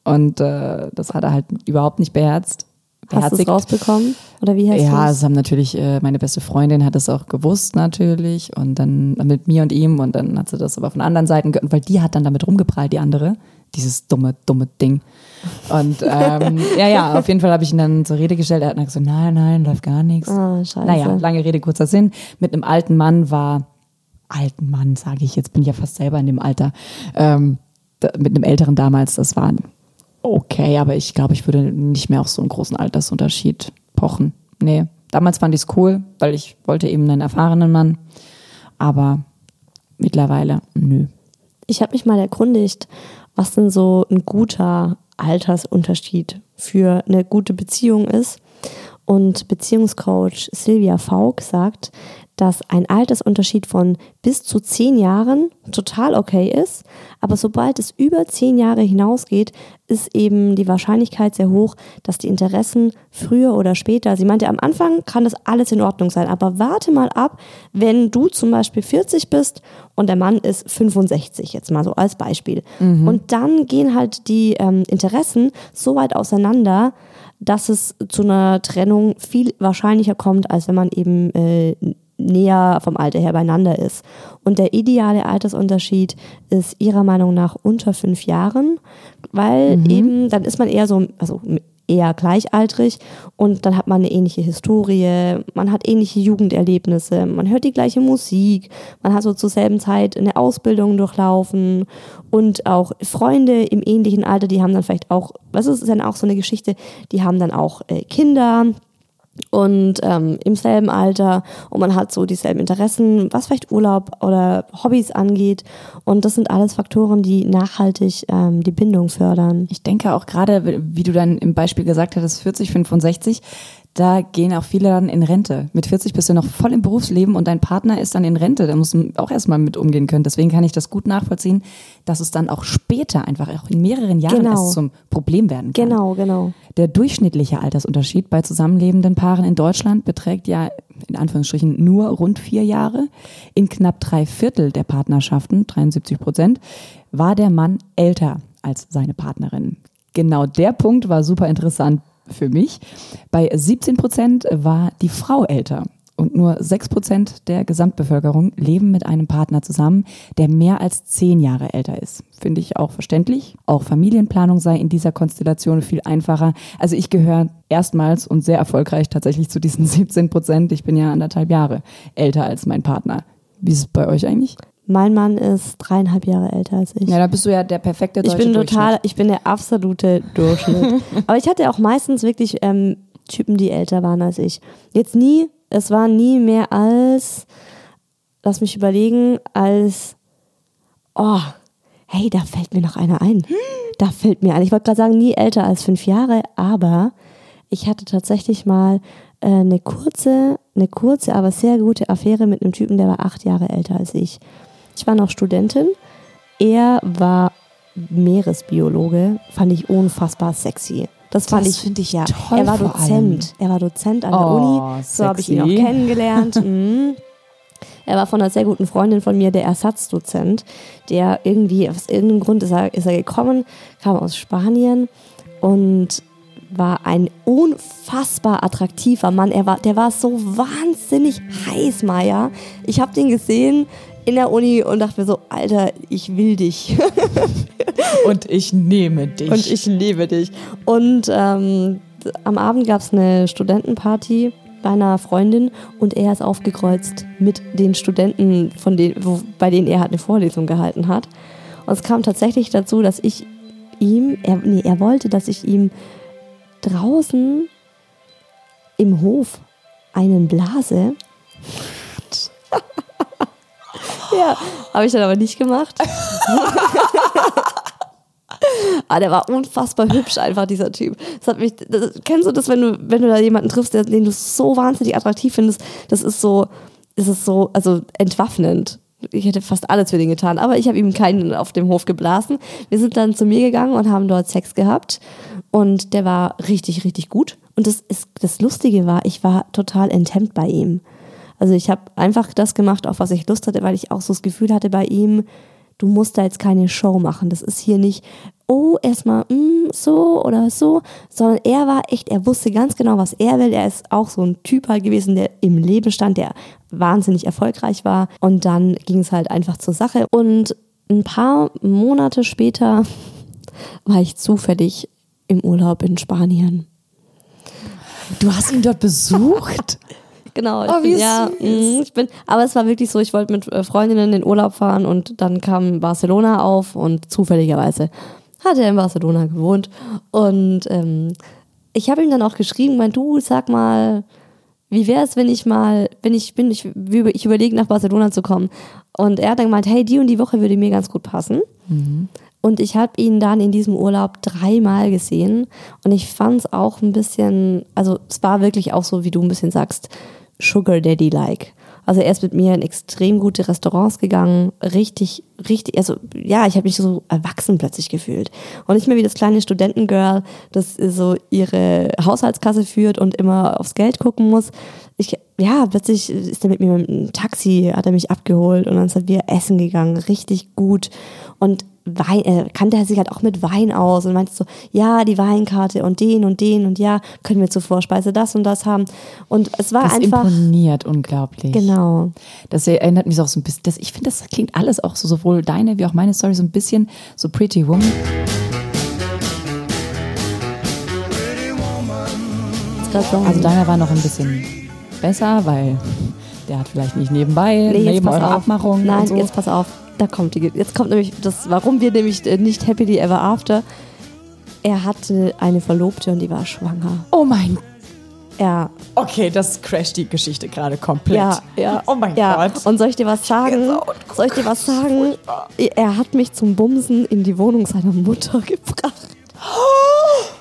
Und äh, das hat er halt überhaupt nicht beherzt. Hast du es rausbekommen? Oder wie heißt Ja, das? es haben natürlich, äh, meine beste Freundin hat es auch gewusst natürlich und dann mit mir und ihm und dann hat sie das aber von anderen Seiten gehört, weil die hat dann damit rumgeprallt, die andere, dieses dumme, dumme Ding. Und ähm, ja, ja, auf jeden Fall habe ich ihn dann zur Rede gestellt, er hat dann gesagt, nein, nein, läuft gar nichts. Ah, scheiße. Naja, lange Rede, kurzer Sinn, mit einem alten Mann war, alten Mann sage ich, jetzt bin ich ja fast selber in dem Alter, ähm, da, mit einem älteren damals, das war okay, aber ich glaube, ich würde nicht mehr auf so einen großen Altersunterschied pochen. Nee, damals fand ich es cool, weil ich wollte eben einen erfahrenen Mann, aber mittlerweile, nö. Ich habe mich mal erkundigt, was denn so ein guter Altersunterschied für eine gute Beziehung ist. Und Beziehungscoach Silvia Faulk sagt, dass ein Altersunterschied von bis zu zehn Jahren total okay ist, aber sobald es über zehn Jahre hinausgeht, ist eben die Wahrscheinlichkeit sehr hoch, dass die Interessen früher oder später, sie meinte, am Anfang kann das alles in Ordnung sein, aber warte mal ab, wenn du zum Beispiel 40 bist und der Mann ist 65, jetzt mal so als Beispiel. Und dann gehen halt die ähm, Interessen so weit auseinander, dass es zu einer Trennung viel wahrscheinlicher kommt, als wenn man eben äh, näher vom Alter her beieinander ist. Und der ideale Altersunterschied ist ihrer Meinung nach unter fünf Jahren, weil eben dann ist man eher so, also eher gleichaltrig und dann hat man eine ähnliche Historie, man hat ähnliche Jugenderlebnisse, man hört die gleiche Musik, man hat so zur selben Zeit eine Ausbildung durchlaufen und auch Freunde im ähnlichen Alter, die haben dann vielleicht auch, was ist dann auch so eine Geschichte, die haben dann auch äh, Kinder und ähm, im selben Alter und man hat so dieselben Interessen, was vielleicht Urlaub oder Hobbys angeht. Und das sind alles Faktoren, die nachhaltig ähm, die Bindung fördern. Ich denke auch gerade, wie du dann im Beispiel gesagt hattest, 40, 65, da gehen auch viele dann in Rente. Mit 40 bist du noch voll im Berufsleben und dein Partner ist dann in Rente. Da musst du auch erstmal mit umgehen können. Deswegen kann ich das gut nachvollziehen, dass es dann auch später einfach auch in mehreren Jahren Genau. erst zum Problem werden kann. Genau, genau. Der durchschnittliche Altersunterschied bei zusammenlebenden Paaren in Deutschland beträgt ja in Anführungsstrichen nur rund vier Jahre. In knapp drei Viertel der Partnerschaften, 73 Prozent, war der Mann älter als seine Partnerin. Genau der Punkt war super interessant für mich. Bei 17 Prozent war die Frau älter. Und nur 6 Prozent der Gesamtbevölkerung leben mit einem Partner zusammen, der mehr als zehn Jahre älter ist. Finde ich auch verständlich. Auch Familienplanung sei in dieser Konstellation viel einfacher. Also ich gehöre erstmals und sehr erfolgreich tatsächlich zu diesen 17 Prozent. Ich bin ja anderthalb Jahre älter als mein Partner. Wie ist es bei euch eigentlich? Mein Mann ist dreieinhalb Jahre älter als ich. Ja, da bist du ja der perfekte ich deutsche bin Durchschnitt. total, ich bin der absolute Durchschnitt. Aber ich hatte auch meistens wirklich ähm, Typen, die älter waren als ich. Jetzt nie, es war nie mehr als, lass mich überlegen, als, oh, hey, da fällt mir noch einer ein. Da fällt mir ein. Ich wollte gerade sagen, nie älter als fünf Jahre, aber ich hatte tatsächlich mal äh, eine kurze, eine kurze, aber sehr gute Affäre mit einem Typen, der war acht Jahre älter als ich. Ich war noch Studentin. Er war Meeresbiologe, fand ich unfassbar sexy. Das fand Das ich, find ich ja. toll Er war Dozent. Er war Dozent an der Oh, Uni. So habe ich ihn auch kennengelernt. mhm. Er war von einer sehr guten Freundin von mir, der Ersatzdozent, der irgendwie, aus irgendeinem Grund ist er, ist er gekommen, kam aus Spanien und war ein unfassbar attraktiver Mann. Er war, der war so wahnsinnig heiß, Maya. Ich habe den gesehen in der Uni und dachte mir so, Alter, ich will dich. Und ich nehme dich. Und ich liebe dich. Und ähm, am Abend gab es eine Studentenparty bei einer Freundin und er ist aufgekreuzt mit den Studenten, von denen, wo, bei denen er halt eine Vorlesung gehalten hat. Und es kam tatsächlich dazu, dass ich ihm, er, nee, er wollte, dass ich ihm draußen im Hof einen blase. ja, habe ich dann aber nicht gemacht. Ah, der war unfassbar hübsch einfach, dieser Typ. Das hat mich, das, kennst du das, wenn du, wenn du da jemanden triffst, der, den du so wahnsinnig attraktiv findest? Das ist so, das ist so, also entwaffnend. Ich hätte fast alles für den getan, aber ich habe ihm keinen auf dem Hof geblasen. Wir sind dann zu mir gegangen und haben dort Sex gehabt und der war richtig, richtig gut. Und das, ist, das Lustige war, ich war total enthemmt bei ihm. Also ich habe einfach das gemacht, auf was ich Lust hatte, weil ich auch so das Gefühl hatte bei ihm, du musst da jetzt keine Show machen. Das ist hier nicht, oh, erstmal mm, so oder so, sondern er war echt, er wusste ganz genau, was er will. Er ist auch so ein Typ halt gewesen, der im Leben stand, der wahnsinnig erfolgreich war. Und dann ging es halt einfach zur Sache. Und ein paar Monate später war ich zufällig im Urlaub in Spanien. du hast ihn dort besucht? Genau, ich Oh, wie bin, ja, mh, ich bin, aber es war wirklich so, ich wollte mit äh, Freundinnen in den Urlaub fahren und dann kam Barcelona auf und zufälligerweise hat er in Barcelona gewohnt und ähm, ich habe ihm dann auch geschrieben, mein du, sag mal, wie wäre es, wenn ich mal, wenn ich bin, ich, ich überlege nach Barcelona zu kommen. Und er hat dann gemeint, hey, die und die Woche würde mir ganz gut passen. Und ich habe ihn dann in diesem Urlaub dreimal gesehen und ich fand es auch ein bisschen, also es war wirklich auch so, wie du ein bisschen sagst, Sugar Daddy-like. Also er ist mit mir in extrem gute Restaurants gegangen, richtig, richtig, also ja, ich habe mich so erwachsen plötzlich gefühlt. Und nicht mehr wie das kleine Studentengirl, das so ihre Haushaltskasse führt und immer aufs Geld gucken muss. Ich, ja, plötzlich ist er mit mir mit einem Taxi, hat er mich abgeholt und dann sind wir essen gegangen, richtig gut. Und Wein, äh, kannte er sich halt auch mit Wein aus und meinte so, ja, die Weinkarte und den und den und ja, können wir zur Vorspeise das und das haben. Und es war Das einfach. imponiert unglaublich. Genau. Das erinnert mich auch so ein bisschen, das, ich finde, das klingt alles auch so, sowohl deine wie auch meine Story, so ein bisschen so Pretty Woman. Also deiner war noch ein bisschen besser, weil der hat vielleicht nicht nebenbei, Nee, neben eurer auf. Abmachung Nein, so. jetzt pass auf. Da kommt die, jetzt kommt nämlich das, warum wir nämlich äh, nicht Happily Ever After. Er hatte eine Verlobte und die war schwanger. oh mein Er, Okay, das crasht die Geschichte gerade komplett. ja, ja. Oh mein ja. Gott. Und soll ich dir was sagen? Soll ich dir was sagen? Er hat mich zum Bumsen in die Wohnung seiner Mutter gebracht.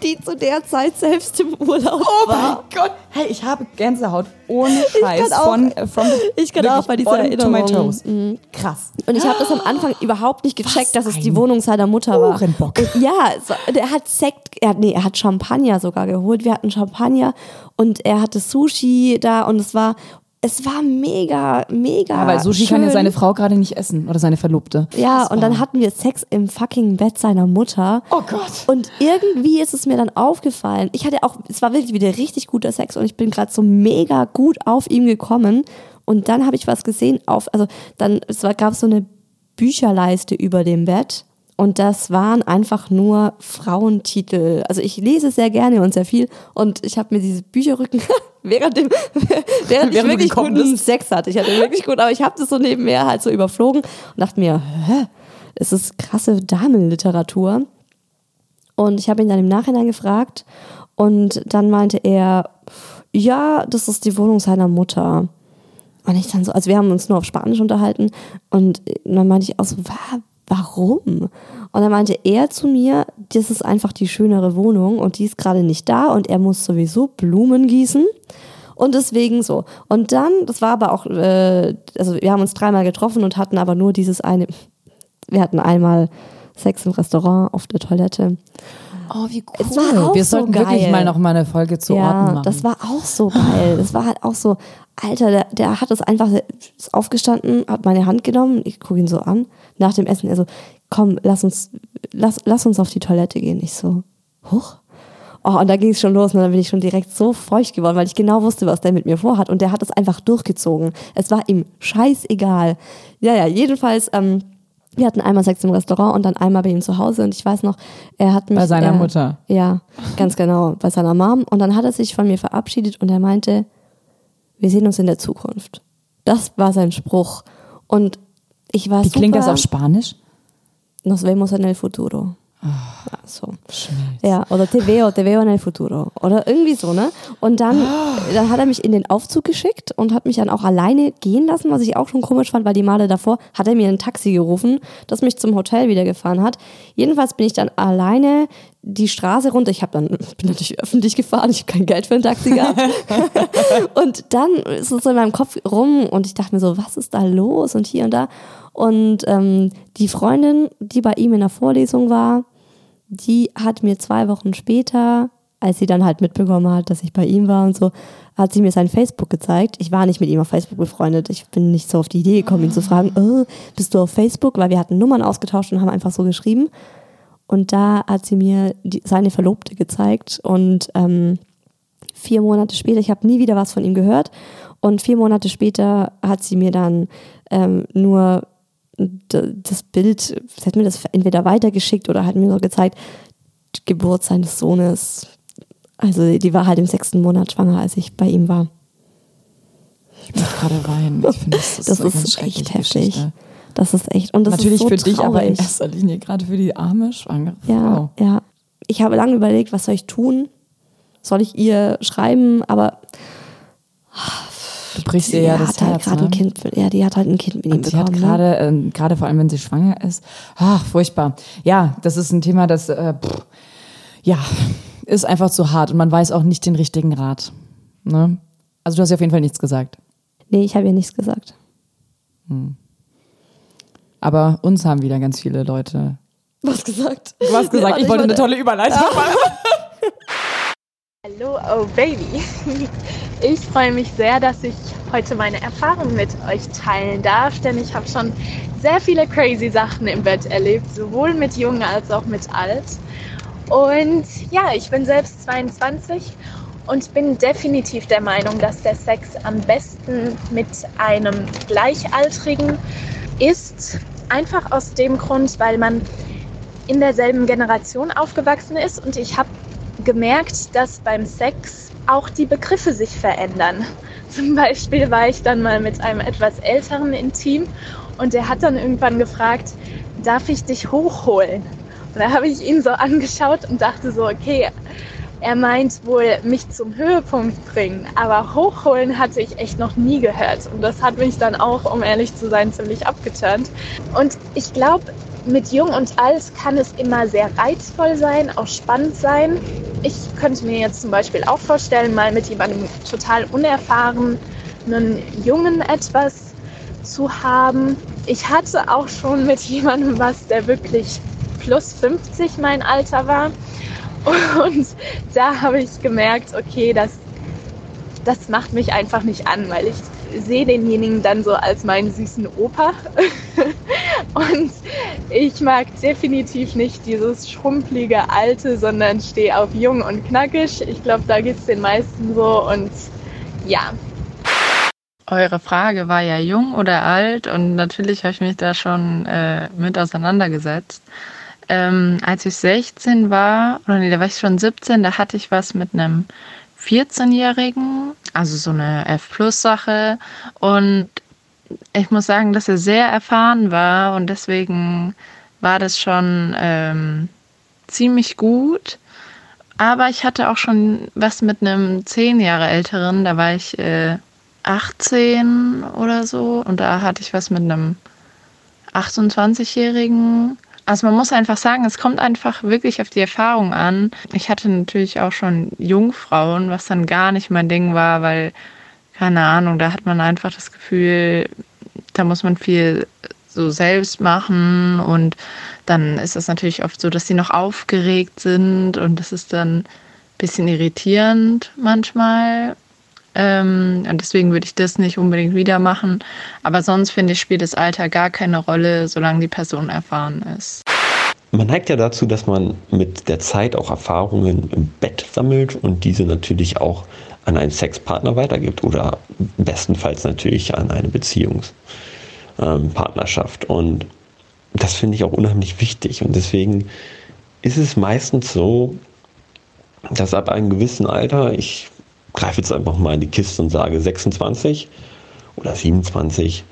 Die zu der Zeit selbst im Urlaub Oh mein war. Gott. Hey, ich habe Gänsehaut ohne Scheiß kann auch- von, äh, from the, Ich kann auch bei dieser Erinnerung. Mhm. Krass. Und ich habe das am Anfang überhaupt nicht gecheckt, Was dass es die Wohnung seiner Mutter war. Und ja, so, der hat Sekt, er, nee, er hat Champagner sogar geholt. Wir hatten Champagner und er hatte Sushi da und es war, es war mega, mega. Ja, weil Sushi schön. kann ja seine Frau gerade nicht essen oder seine Verlobte. Ja, Das und dann hatten wir Sex im fucking Bett seiner Mutter. Oh Gott. Und irgendwie ist es mir dann aufgefallen. Ich hatte auch, es war wirklich wieder richtig guter Sex und ich bin gerade so mega gut auf ihm gekommen. Und dann habe ich was gesehen auf, also dann es war, gab so eine Bücherleiste über dem Bett. Und das waren einfach nur Frauentitel. Also ich lese sehr gerne und sehr viel. Und ich habe mir diese Bücherrücken während dem, während, ich Während du wirklich guten bist. Sex hatte. Ich hatte wirklich gut, aber ich habe das so nebenher halt so überflogen und dachte mir, hä? Es ist krasse Damenliteratur. Und ich habe ihn dann im Nachhinein gefragt und dann meinte er, ja, das ist die Wohnung seiner Mutter. Und ich dann so, also wir haben uns nur auf Spanisch unterhalten und dann meinte ich auch so, "Wa- warum? Und dann meinte er zu mir, das ist einfach die schönere Wohnung und die ist gerade nicht da und er muss sowieso Blumen gießen Und deswegen so. Und dann, das war aber auch, äh, also wir haben uns dreimal getroffen und hatten aber nur dieses eine, wir hatten einmal Sex im Restaurant auf der Toilette. Oh, wie cool. Es war auch Wir so sollten geil. wirklich mal noch mal eine Folge zu Orten Ja, machen. das war auch so geil. Das war halt auch so, Alter, der, der hat es einfach, ist aufgestanden, hat meine Hand genommen, ich gucke ihn so an, nach dem Essen, er so, komm, lass uns, lass, lass uns auf die Toilette gehen. Ich so, hoch? Oh, und da ging es schon los und dann bin ich schon direkt so feucht geworden, weil ich genau wusste, was der mit mir vorhat. Und der hat es einfach durchgezogen. Es war ihm scheißegal. Ja, ja, jedenfalls, ähm, wir hatten einmal Sex im Restaurant und dann einmal bei ihm zu Hause. Und ich weiß noch, er hat mich. Bei seiner äh, Mutter. Ja, ganz genau, bei seiner Mom. Und dann hat er sich von mir verabschiedet und er meinte, wir sehen uns in der Zukunft. Das war sein Spruch. Und ich war Wie super, klingt das auf Spanisch? Nos vemos en el futuro. Ja, so. Ja, oder te veo, te veo en el futuro. Oder irgendwie so, ne? Und dann, Ah. dann hat er mich in den Aufzug geschickt und hat mich dann auch alleine gehen lassen, was ich auch schon komisch fand, weil die Male davor hat er mir ein Taxi gerufen, das mich zum Hotel wieder gefahren hat. Jedenfalls bin ich dann alleine die Straße runter. Ich habe dann bin natürlich öffentlich gefahren, ich habe kein Geld für ein Taxi gehabt. und dann ist es so in meinem Kopf rum und ich dachte mir so, was ist da los und hier und da. Und ähm, die Freundin, die bei ihm in der Vorlesung war, die hat mir zwei Wochen später, als sie dann halt mitbekommen hat, dass ich bei ihm war und so, hat sie mir sein Facebook gezeigt. Ich war nicht mit ihm auf Facebook befreundet. Ich bin nicht so auf die Idee gekommen, ihn zu fragen, oh, bist du auf Facebook? Weil wir hatten Nummern ausgetauscht und haben einfach so geschrieben. Und da hat sie mir die, seine Verlobte gezeigt und ähm, vier Monate später, ich habe nie wieder was von ihm gehört und vier Monate später hat sie mir dann ähm, nur das Bild, sie hat mir das entweder weitergeschickt oder hat mir so gezeigt, die Geburt seines Sohnes. Also die war halt im sechsten Monat schwanger, als ich bei ihm war. Ich muss gerade weinen. Ich finde, das ist, Das ist echt heftig. Geschichte. Das ist echt. Und das Natürlich ist so für dich, aber in traurig. erster Linie gerade für die arme, schwangere Ja, Frau. ja. Ich habe lange überlegt, was soll ich tun? Soll ich ihr schreiben? Aber Du brichst ihr die ja hat das halt Herz. gerade ne? ein Kind, ja, die hat halt ein Kind mit ihm Und sie hat bekommen. ne? gerade, ähm, gerade vor allem, wenn sie schwanger ist, ach, furchtbar. Ja, das ist ein Thema, das, äh, pff, ja, ist einfach zu hart und man weiß auch nicht den richtigen Rat. Ne? Also du hast ja auf jeden Fall nichts gesagt. Nee, ich habe ihr nichts gesagt. Aber uns haben wieder ganz viele Leute. Was gesagt? Du hast gesagt, ich wollte eine tolle Überleitung machen. Hallo, oh Baby. Ich freue mich sehr, dass ich heute meine Erfahrungen mit euch teilen darf, denn ich habe schon sehr viele crazy Sachen im Bett erlebt, sowohl mit Jung als auch mit Alt. Und ja, ich bin selbst 22 und bin definitiv der Meinung, dass der Sex am besten mit einem Gleichaltrigen ist. Einfach aus dem Grund, weil man in derselben Generation aufgewachsen ist und ich habe gemerkt, dass beim Sex auch die Begriffe sich verändern. Zum Beispiel war ich dann mal mit einem etwas älteren Intim und der hat dann irgendwann gefragt, darf ich dich hochholen? Und da habe ich ihn so angeschaut und dachte so, okay, er meint wohl mich zum Höhepunkt bringen, aber hochholen hatte ich echt noch nie gehört und das hat mich dann auch, um ehrlich zu sein, ziemlich abgeturnt. Und ich glaube, mit Jung und Alt kann es immer sehr reizvoll sein, auch spannend sein. Ich könnte mir jetzt zum Beispiel auch vorstellen, mal mit jemandem total unerfahrenen Jungen etwas zu haben. Ich hatte auch schon mit jemandem was, der wirklich plus 50 mein Alter war. Und da habe ich gemerkt, okay, das, das macht mich einfach nicht an, weil ich sehe denjenigen dann so als meinen süßen Opa. Und ich mag definitiv nicht dieses schrumpelige Alte, sondern stehe auf jung und knackig. Ich glaube, da geht es den meisten so und ja. Eure Frage war ja jung oder alt und natürlich habe ich mich da schon äh, mit auseinandergesetzt. Ähm, als ich 16 war, oder nee, da war ich schon 17, da hatte ich was mit einem 14-Jährigen, also so eine F-Plus-Sache. Und ich muss sagen, dass er sehr erfahren war und deswegen war das schon ähm, ziemlich gut. Aber ich hatte auch schon was mit einem 10 Jahre älteren, da war ich äh, 18 oder so und da hatte ich was mit einem 28-Jährigen Also man muss einfach sagen, es kommt einfach wirklich auf die Erfahrung an. Ich hatte natürlich auch schon Jungfrauen, was dann gar nicht mein Ding war, weil, keine Ahnung, da hat man einfach das Gefühl, da muss man viel so selbst machen und dann ist es natürlich oft so, dass sie noch aufgeregt sind und das ist dann ein bisschen irritierend manchmal. Ähm, und deswegen würde ich das nicht unbedingt wieder machen. Aber sonst finde ich, spielt das Alter gar keine Rolle, solange die Person erfahren ist. Man neigt ja dazu, dass man mit der Zeit auch Erfahrungen im Bett sammelt und diese natürlich auch an einen Sexpartner weitergibt oder bestenfalls natürlich an eine Beziehungspartnerschaft. Ähm, und das finde ich auch unheimlich wichtig. Und deswegen ist es meistens so, dass ab einem gewissen Alter, ich greife jetzt einfach mal in die Kiste und sage 26 oder 27,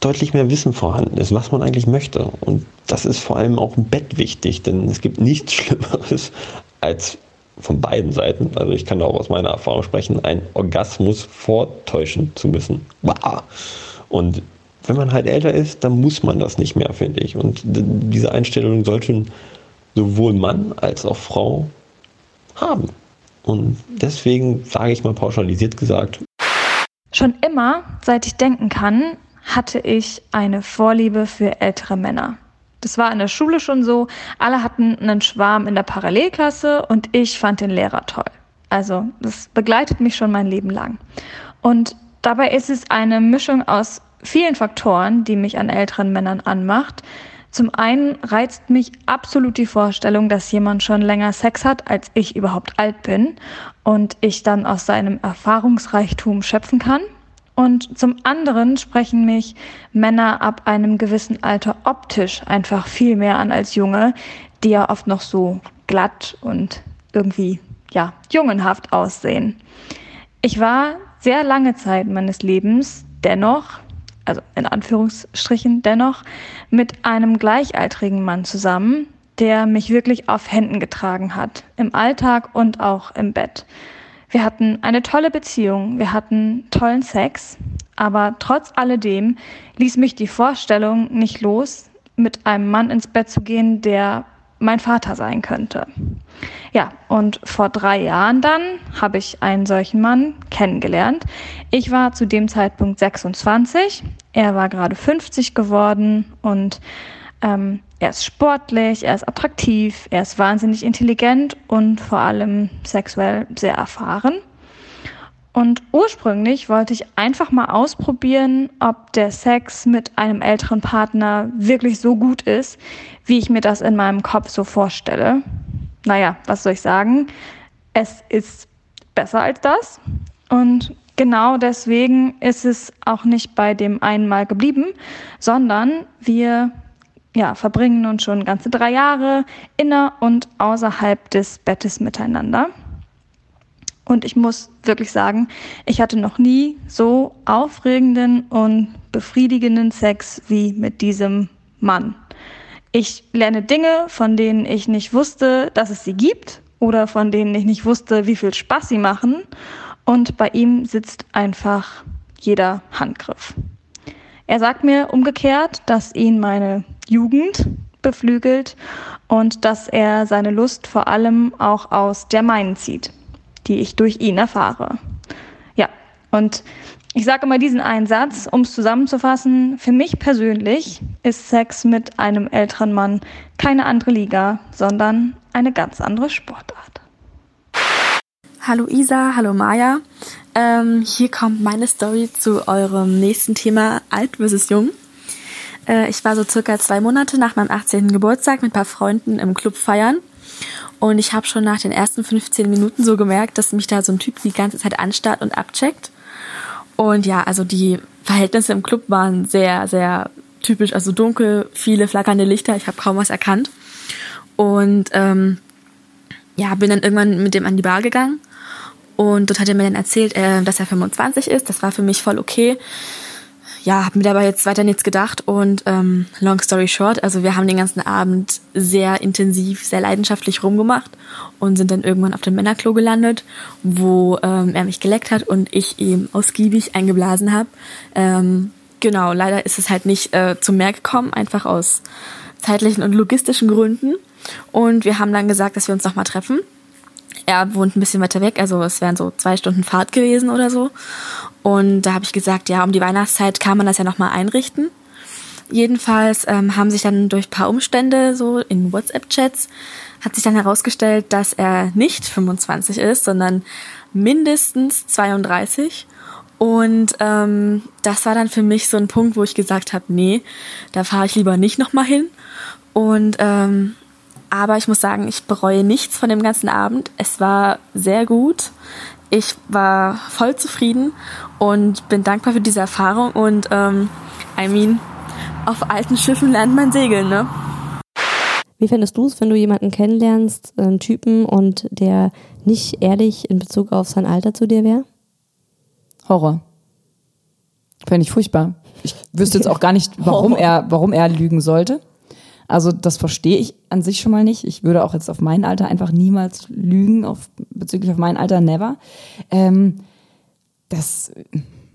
deutlich mehr Wissen vorhanden ist, was man eigentlich möchte. Und das ist vor allem auch im Bett wichtig, denn es gibt nichts Schlimmeres als von beiden Seiten, also ich kann auch aus meiner Erfahrung sprechen, einen Orgasmus vortäuschen zu müssen. Wow. Und wenn man halt älter ist, dann muss man das nicht mehr, finde ich. Und diese Einstellung sollten sowohl Mann als auch Frau haben. Und deswegen sage ich mal pauschalisiert gesagt. Schon immer, seit ich denken kann, hatte ich eine Vorliebe für ältere Männer. Das war in der Schule schon so. Alle hatten einen Schwarm in der Parallelklasse und ich fand den Lehrer toll. Also das begleitet mich schon mein Leben lang. Und dabei ist es eine Mischung aus vielen Faktoren, die mich an älteren Männern anmacht. Zum einen reizt mich absolut die Vorstellung, dass jemand schon länger Sex hat, als ich überhaupt alt bin und ich dann aus seinem Erfahrungsreichtum schöpfen kann. Und zum anderen sprechen mich Männer ab einem gewissen Alter optisch einfach viel mehr an als Junge, die ja oft noch so glatt und irgendwie, ja, jungenhaft aussehen. Ich war sehr lange Zeit meines Lebens dennoch also in Anführungsstrichen dennoch, mit einem gleichaltrigen Mann zusammen, der mich wirklich auf Händen getragen hat, im Alltag und auch im Bett. Wir hatten eine tolle Beziehung, wir hatten tollen Sex, aber trotz alledem ließ mich die Vorstellung nicht los, mit einem Mann ins Bett zu gehen, der mein Vater sein könnte. Ja, und vor drei Jahren dann habe ich einen solchen Mann kennengelernt. Ich war zu dem Zeitpunkt 26, er war gerade 50 geworden und ähm, er ist sportlich, er ist attraktiv, er ist wahnsinnig intelligent und vor allem sexuell sehr erfahren. Und ursprünglich wollte ich einfach mal ausprobieren, ob der Sex mit einem älteren Partner wirklich so gut ist, wie ich mir das in meinem Kopf so vorstelle. Naja, was soll ich sagen? Es ist besser als das. Und genau deswegen ist es auch nicht bei dem einen Mal geblieben, sondern wir ja, verbringen nun schon ganze drei Jahre inner und außerhalb des Bettes miteinander. Und ich muss wirklich sagen, ich hatte noch nie so aufregenden und befriedigenden Sex wie mit diesem Mann. Ich lerne Dinge, von denen ich nicht wusste, dass es sie gibt oder von denen ich nicht wusste, wie viel Spaß sie machen. Und bei ihm sitzt einfach jeder Handgriff. Er sagt mir umgekehrt, dass ihn meine Jugend beflügelt und dass er seine Lust vor allem auch aus der meinen zieht die ich durch ihn erfahre. Ja, und ich sage immer diesen einen Satz, um es zusammenzufassen. Für mich persönlich ist Sex mit einem älteren Mann keine andere Liga, sondern eine ganz andere Sportart. Hallo Isa, hallo Maja. Ähm, hier kommt meine Story zu eurem nächsten Thema Alt versus Jung. Äh, ich war so circa zwei Monate nach meinem 18. Geburtstag mit ein paar Freunden im Club feiern und ich habe schon nach den ersten 15 Minuten so gemerkt, dass mich da so ein Typ die ganze Zeit anstarrt und abcheckt. Und ja, also die Verhältnisse im Club waren sehr, sehr typisch, also dunkel, viele flackernde Lichter, ich habe kaum was erkannt. Und ähm, ja, bin dann irgendwann mit dem an die Bar gegangen. Und dort hat er mir dann erzählt, äh, dass er 25 ist. Das war für mich voll okay ja, habe mir dabei jetzt weiter nichts gedacht und ähm, long story short, also wir haben den ganzen Abend sehr intensiv, sehr leidenschaftlich rumgemacht und sind dann irgendwann auf dem Männerklo gelandet, wo ähm, er mich geleckt hat und ich ihm ausgiebig eingeblasen habe. Ähm, genau, leider ist es halt nicht äh, zum Meer gekommen, einfach aus zeitlichen und logistischen Gründen. Und wir haben dann gesagt, dass wir uns nochmal treffen. Er wohnt ein bisschen weiter weg, also es wären so zwei Stunden Fahrt gewesen oder so. Und da habe ich gesagt, ja, um die Weihnachtszeit kann man das ja nochmal einrichten. Jedenfalls ähm, haben sich dann durch paar Umstände so in WhatsApp-Chats hat sich dann herausgestellt, dass er nicht 25 ist, sondern mindestens 32. Und ähm, das war dann für mich so ein Punkt, wo ich gesagt habe, nee, da fahre ich lieber nicht nochmal hin. Und ähm, aber ich muss sagen, ich bereue nichts von dem ganzen Abend. Es war sehr gut. Ich war voll zufrieden und bin dankbar für diese Erfahrung. Und ähm, I mean, auf alten Schiffen lernt man segeln, ne? Wie fändest du es, wenn du jemanden kennenlernst, einen Typen, und der nicht ehrlich in Bezug auf sein Alter zu dir wäre? Horror. Fände ich furchtbar. Ich wüsste jetzt auch gar nicht, warum er, warum er lügen sollte. Also das verstehe ich an sich schon mal nicht. Ich würde auch jetzt auf mein Alter einfach niemals lügen, auf, bezüglich auf mein Alter never. Ähm, das,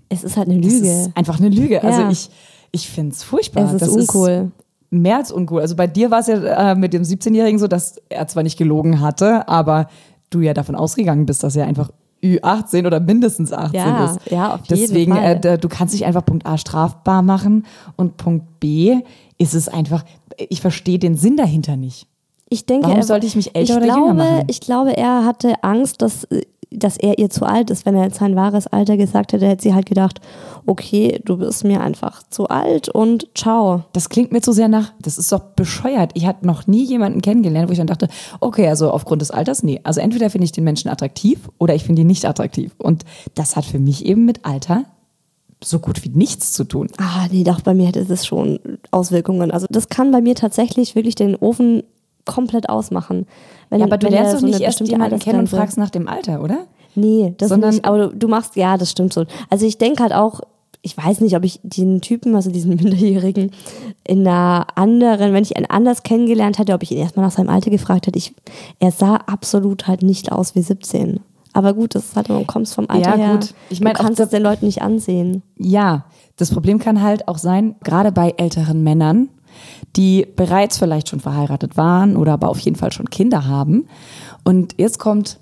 Es ist halt eine das Lüge. ist einfach eine Lüge. Also Ja. ich, ich finde es furchtbar. es ist das uncool. mehr als uncool. Also bei dir war es ja äh, mit dem 17-Jährigen so, dass er zwar nicht gelogen hatte, aber du ja davon ausgegangen bist, dass er einfach Ü18 oder mindestens 18 Ja, ist. ja, auf jeden Deswegen, Fall. äh, du kannst dich einfach Punkt A strafbar machen und Punkt B ist es einfach, ich verstehe den Sinn dahinter nicht. Ich denke, Warum er- sollte ich mich älter ich oder glaube, jünger machen? Ich glaube, er hatte Angst, dass, dass er ihr zu alt ist. Wenn er jetzt sein wahres Alter gesagt hätte, hätte sie halt gedacht, okay, du bist mir einfach zu alt und ciao. Das klingt mir zu sehr nach, das ist doch bescheuert. Ich hatte noch nie jemanden kennengelernt, wo ich dann dachte, okay, also aufgrund des Alters, nee. Also entweder finde ich den Menschen attraktiv oder ich finde ihn nicht attraktiv. Und das hat für mich eben mit Alter so gut wie nichts zu tun. Ah, nee, doch, bei mir hätte das schon Auswirkungen. Also das kann bei mir tatsächlich wirklich den Ofen komplett ausmachen. Wenn, Ja, aber du er lernst doch so nicht erst jemanden kennen und fragst nach dem Alter, oder? Nee, das Sondern- nicht. Aber du, du machst, ja, das stimmt so. Also ich denke halt auch, ich weiß nicht, ob ich den Typen, also diesen Minderjährigen, in einer anderen, wenn ich einen anders kennengelernt hätte, ob ich ihn erstmal nach seinem Alter gefragt hätte. Ich, er sah absolut halt nicht aus wie 17. Aber gut, das ist halt, du kommst vom Alter Ja, her. gut. Ich mein, du kannst das- es den Leuten nicht ansehen. Ja, das Problem kann halt auch sein, gerade bei älteren Männern, die bereits vielleicht schon verheiratet waren oder aber auf jeden Fall schon Kinder haben. Und jetzt kommt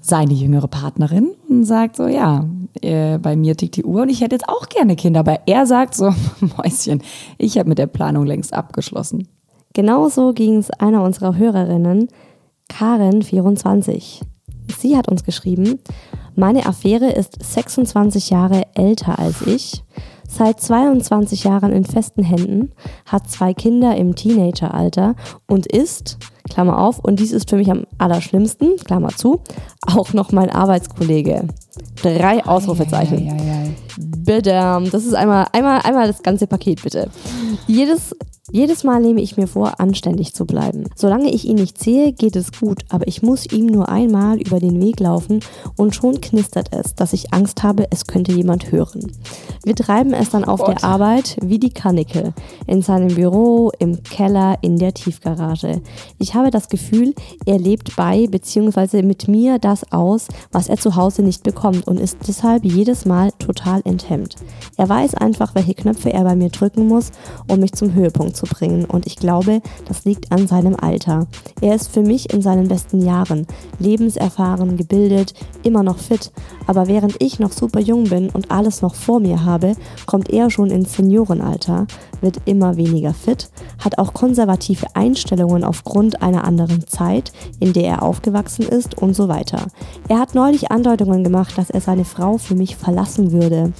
seine jüngere Partnerin und sagt so, ja, äh, bei mir tickt die Uhr und ich hätte jetzt auch gerne Kinder. Aber er sagt so, Mäuschen, ich habe mit der Planung längst abgeschlossen. Genauso ging es einer unserer Hörerinnen, Karen24. Sie hat uns geschrieben, meine Affäre ist 26 Jahre älter als ich, seit 22 Jahren in festen Händen, hat zwei Kinder im Teenageralter und ist, Klammer auf, und dies ist für mich am allerschlimmsten, Klammer zu, auch noch mein Arbeitskollege. Drei Ausrufezeichen. Bitte, das ist einmal, einmal, einmal das ganze Paket, bitte. Jedes, jedes Mal nehme ich mir vor, anständig zu bleiben. Solange ich ihn nicht sehe, geht es gut, aber ich muss ihm nur einmal über den Weg laufen und schon knistert es, dass ich Angst habe, es könnte jemand hören. Wir treiben es dann auf der Arbeit wie die Kanickel. In seinem Büro, im Keller, in der Tiefgarage. Ich habe das Gefühl, er lebt bei bzw. mit mir das aus, was er zu Hause nicht bekommt und ist deshalb jedes Mal total enthemmt. Er weiß einfach, welche Knöpfe er bei mir drücken muss, um mich zum Höhepunkt zu bringen und ich glaube, das liegt an seinem Alter. Er ist für mich in seinen besten Jahren, lebenserfahren, gebildet, immer noch fit, aber während ich noch super jung bin und alles noch vor mir habe, kommt er schon ins Seniorenalter, wird immer weniger fit, hat auch konservative Einstellungen aufgrund einer anderen Zeit, in der er aufgewachsen ist und so weiter. Er hat neulich Andeutungen gemacht, dass er seine Frau für mich verlassen würde.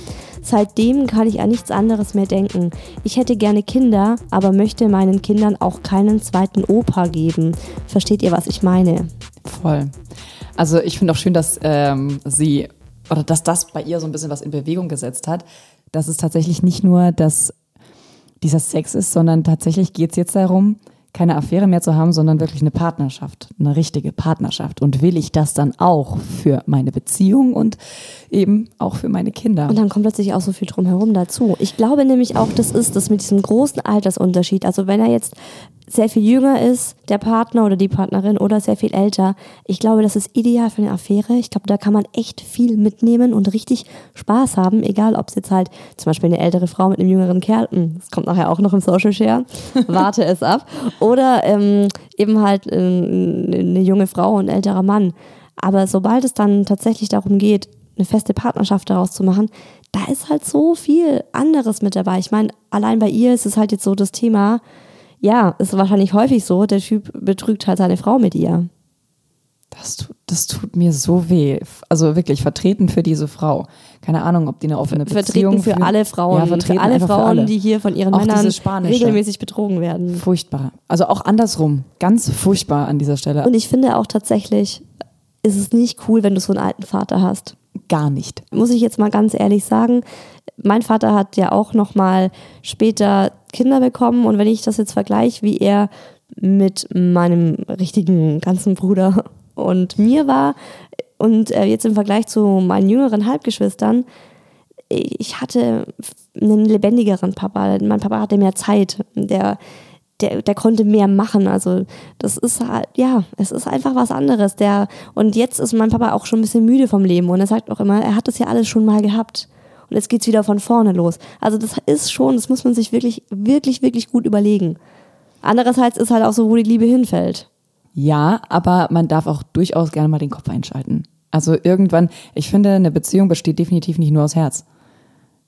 Seitdem kann ich an nichts anderes mehr denken. Ich hätte gerne Kinder, aber möchte meinen Kindern auch keinen zweiten Opa geben. Versteht ihr, was ich meine? Voll. Also ich finde auch schön, dass ähm, sie oder dass das bei ihr so ein bisschen was in Bewegung gesetzt hat, dass es tatsächlich nicht nur dass dieser Sex ist, sondern tatsächlich geht es jetzt darum, keine Affäre mehr zu haben, sondern wirklich eine Partnerschaft, eine richtige Partnerschaft. Und will ich das dann auch für meine Beziehung und eben auch für meine Kinder? Und dann kommt plötzlich auch so viel drumherum dazu. Ich glaube nämlich auch, das ist das mit diesem großen Altersunterschied. Also wenn er jetzt sehr viel jünger ist, der Partner oder die Partnerin oder sehr viel älter. Ich glaube, das ist ideal für eine Affäre. Ich glaube, da kann man echt viel mitnehmen und richtig Spaß haben, egal ob es jetzt halt zum Beispiel eine ältere Frau mit einem jüngeren Kerl, hm, das kommt nachher auch noch im Social Share, warte es ab, oder ähm, eben halt äh, eine junge Frau und älterer Mann. Aber sobald es dann tatsächlich darum geht, eine feste Partnerschaft daraus zu machen, da ist halt so viel anderes mit dabei. Ich meine, allein bei ihr ist es halt jetzt so das Thema, ja, ist wahrscheinlich häufig so, der Typ betrügt halt seine Frau mit ihr. Das tut, das tut mir so weh. Also wirklich vertreten für diese Frau. Keine Ahnung, ob die eine offene Beziehung Vertreten für führen. alle Frauen, Ja, vertreten für alle Frauen, für alle. die hier von ihren Auch Männern regelmäßig betrogen werden. Furchtbar. Also auch andersrum. Ganz furchtbar an dieser Stelle. Und ich finde auch tatsächlich, ist es nicht cool, wenn du so einen alten Vater hast. gar nicht. muss ich jetzt mal ganz ehrlich sagen, mein Vater hat ja auch noch mal später Kinder bekommen und wenn ich das jetzt vergleiche, wie er mit meinem richtigen ganzen Bruder und mir war und äh, jetzt im Vergleich zu meinen jüngeren Halbgeschwistern, ich hatte einen lebendigeren Papa. Mein Papa hatte mehr Zeit. Der, der, der konnte mehr machen. Also das ist halt, ja, es ist einfach was anderes. Der, und jetzt ist mein Papa auch schon ein bisschen müde vom Leben und er sagt auch immer, er hat das ja alles schon mal gehabt. Und jetzt geht's wieder von vorne los. Also das ist schon, das muss man sich wirklich, wirklich, wirklich gut überlegen. Andererseits ist halt auch so, wo die Liebe hinfällt. Ja, aber man darf auch durchaus gerne mal den Kopf einschalten. Also irgendwann, ich finde, eine Beziehung besteht definitiv nicht nur aus Herz.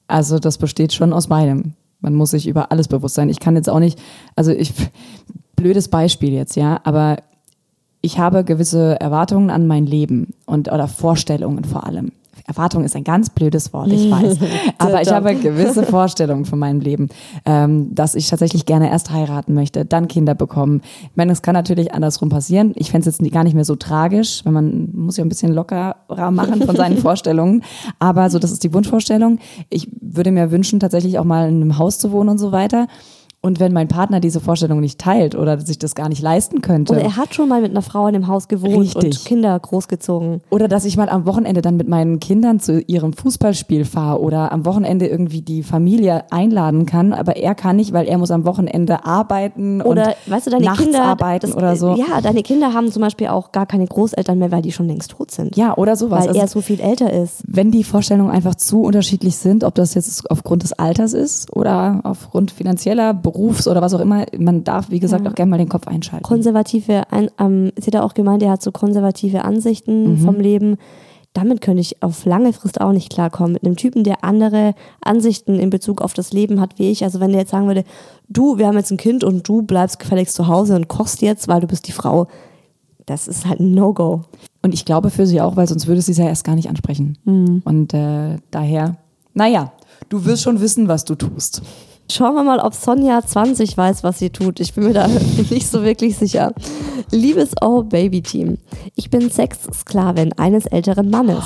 Also das besteht schon aus beidem. Man muss sich über alles bewusst sein. Ich kann jetzt auch nicht, also ich, blödes Beispiel jetzt, ja, aber ich habe gewisse Erwartungen an mein Leben und oder Vorstellungen vor allem. Erwartung ist ein ganz blödes Wort, ich weiß. Aber ich habe gewisse Vorstellungen von meinem Leben, ähm, dass ich tatsächlich gerne erst heiraten möchte, dann Kinder bekommen. Ich meine, es kann natürlich andersrum passieren. Ich fände es jetzt gar nicht mehr so tragisch, wenn man muss ja ein bisschen lockerer machen von seinen Vorstellungen. Aber so, das ist die Wunschvorstellung. Ich würde mir wünschen, tatsächlich auch mal in einem Haus zu wohnen und so weiter. Und wenn mein Partner diese Vorstellung nicht teilt oder sich das gar nicht leisten könnte. Oder er hat schon mal mit einer Frau in einem Haus gewohnt und Richtig. Kinder großgezogen. Oder dass ich mal am Wochenende dann mit meinen Kindern zu ihrem Fußballspiel fahre oder am Wochenende irgendwie die Familie einladen kann, aber er kann nicht, weil er muss am Wochenende arbeiten Oder, und weißt du, deine nachts Kinder. arbeiten das- oder so. Ja, deine Kinder haben zum Beispiel auch gar keine Großeltern mehr, weil die schon längst tot sind. Ja, oder sowas. Weil Also, er so viel älter ist. wenn die Vorstellungen einfach zu unterschiedlich sind, ob das jetzt aufgrund des Alters ist oder aufgrund finanzieller, Berufs oder was auch immer, man darf, wie gesagt, auch gerne mal den Kopf einschalten. Konservative, ein, ähm, sie hat auch gemeint, er hat so konservative Ansichten Mhm. vom Leben. Damit könnte ich auf lange Frist auch nicht klarkommen. Mit einem Typen, der andere Ansichten in Bezug auf das Leben hat wie ich. Also wenn der jetzt sagen würde, du, wir haben jetzt ein Kind und du bleibst gefälligst zu Hause und kochst jetzt, weil du bist die Frau. Das ist halt ein No-Go. Und ich glaube für sie auch, weil sonst würde sie es ja erst gar nicht ansprechen. Mhm. Und äh, daher, naja, du wirst schon wissen, was du tust. Schauen wir mal, ob Sonja 20 weiß, was sie tut. Ich bin mir da nicht so wirklich sicher. Liebes Oh Baby Team, ich bin Sexsklavin eines älteren Mannes.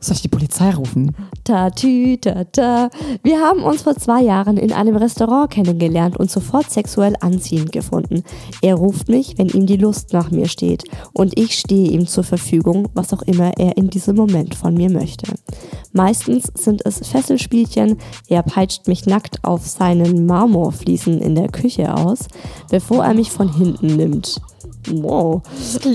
Soll ich die Polizei rufen? Tatü, tata. Wir haben uns vor zwei Jahren in einem Restaurant kennengelernt und sofort sexuell anziehend gefunden. Er ruft mich, wenn ihm die Lust nach mir steht. Und ich stehe ihm zur Verfügung, was auch immer er in diesem Moment von mir möchte. Meistens sind es Fesselspielchen. Er peitscht mich nackt auf seinen Marmorfliesen in der Küche aus, bevor er mich von hinten nimmt. Wow.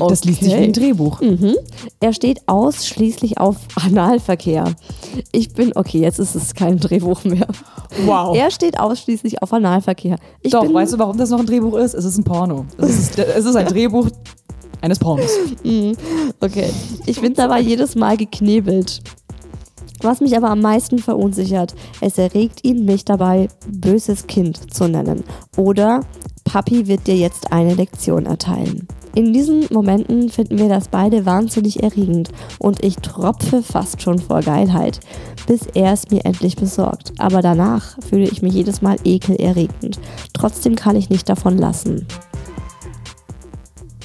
Das liest sich wie ein Drehbuch. Mhm. Er steht ausschließlich auf Analverkehr. Ich bin, okay, jetzt ist es kein Drehbuch mehr. Wow. Er steht ausschließlich auf Analverkehr. Ich Doch, bin, weißt du, warum das noch ein Drehbuch ist? Es ist ein Porno. Es ist, es ist ein Drehbuch eines Pornos. Okay. Ich bin dabei jedes Mal geknebelt. Was mich aber am meisten verunsichert, es erregt ihn, mich dabei böses Kind zu nennen. Oder Papi wird dir jetzt eine Lektion erteilen. In diesen Momenten finden wir das beide wahnsinnig erregend und ich tropfe fast schon vor Geilheit, bis er es mir endlich besorgt. Aber danach fühle ich mich jedes Mal ekelerregend. Trotzdem kann ich nicht davon lassen.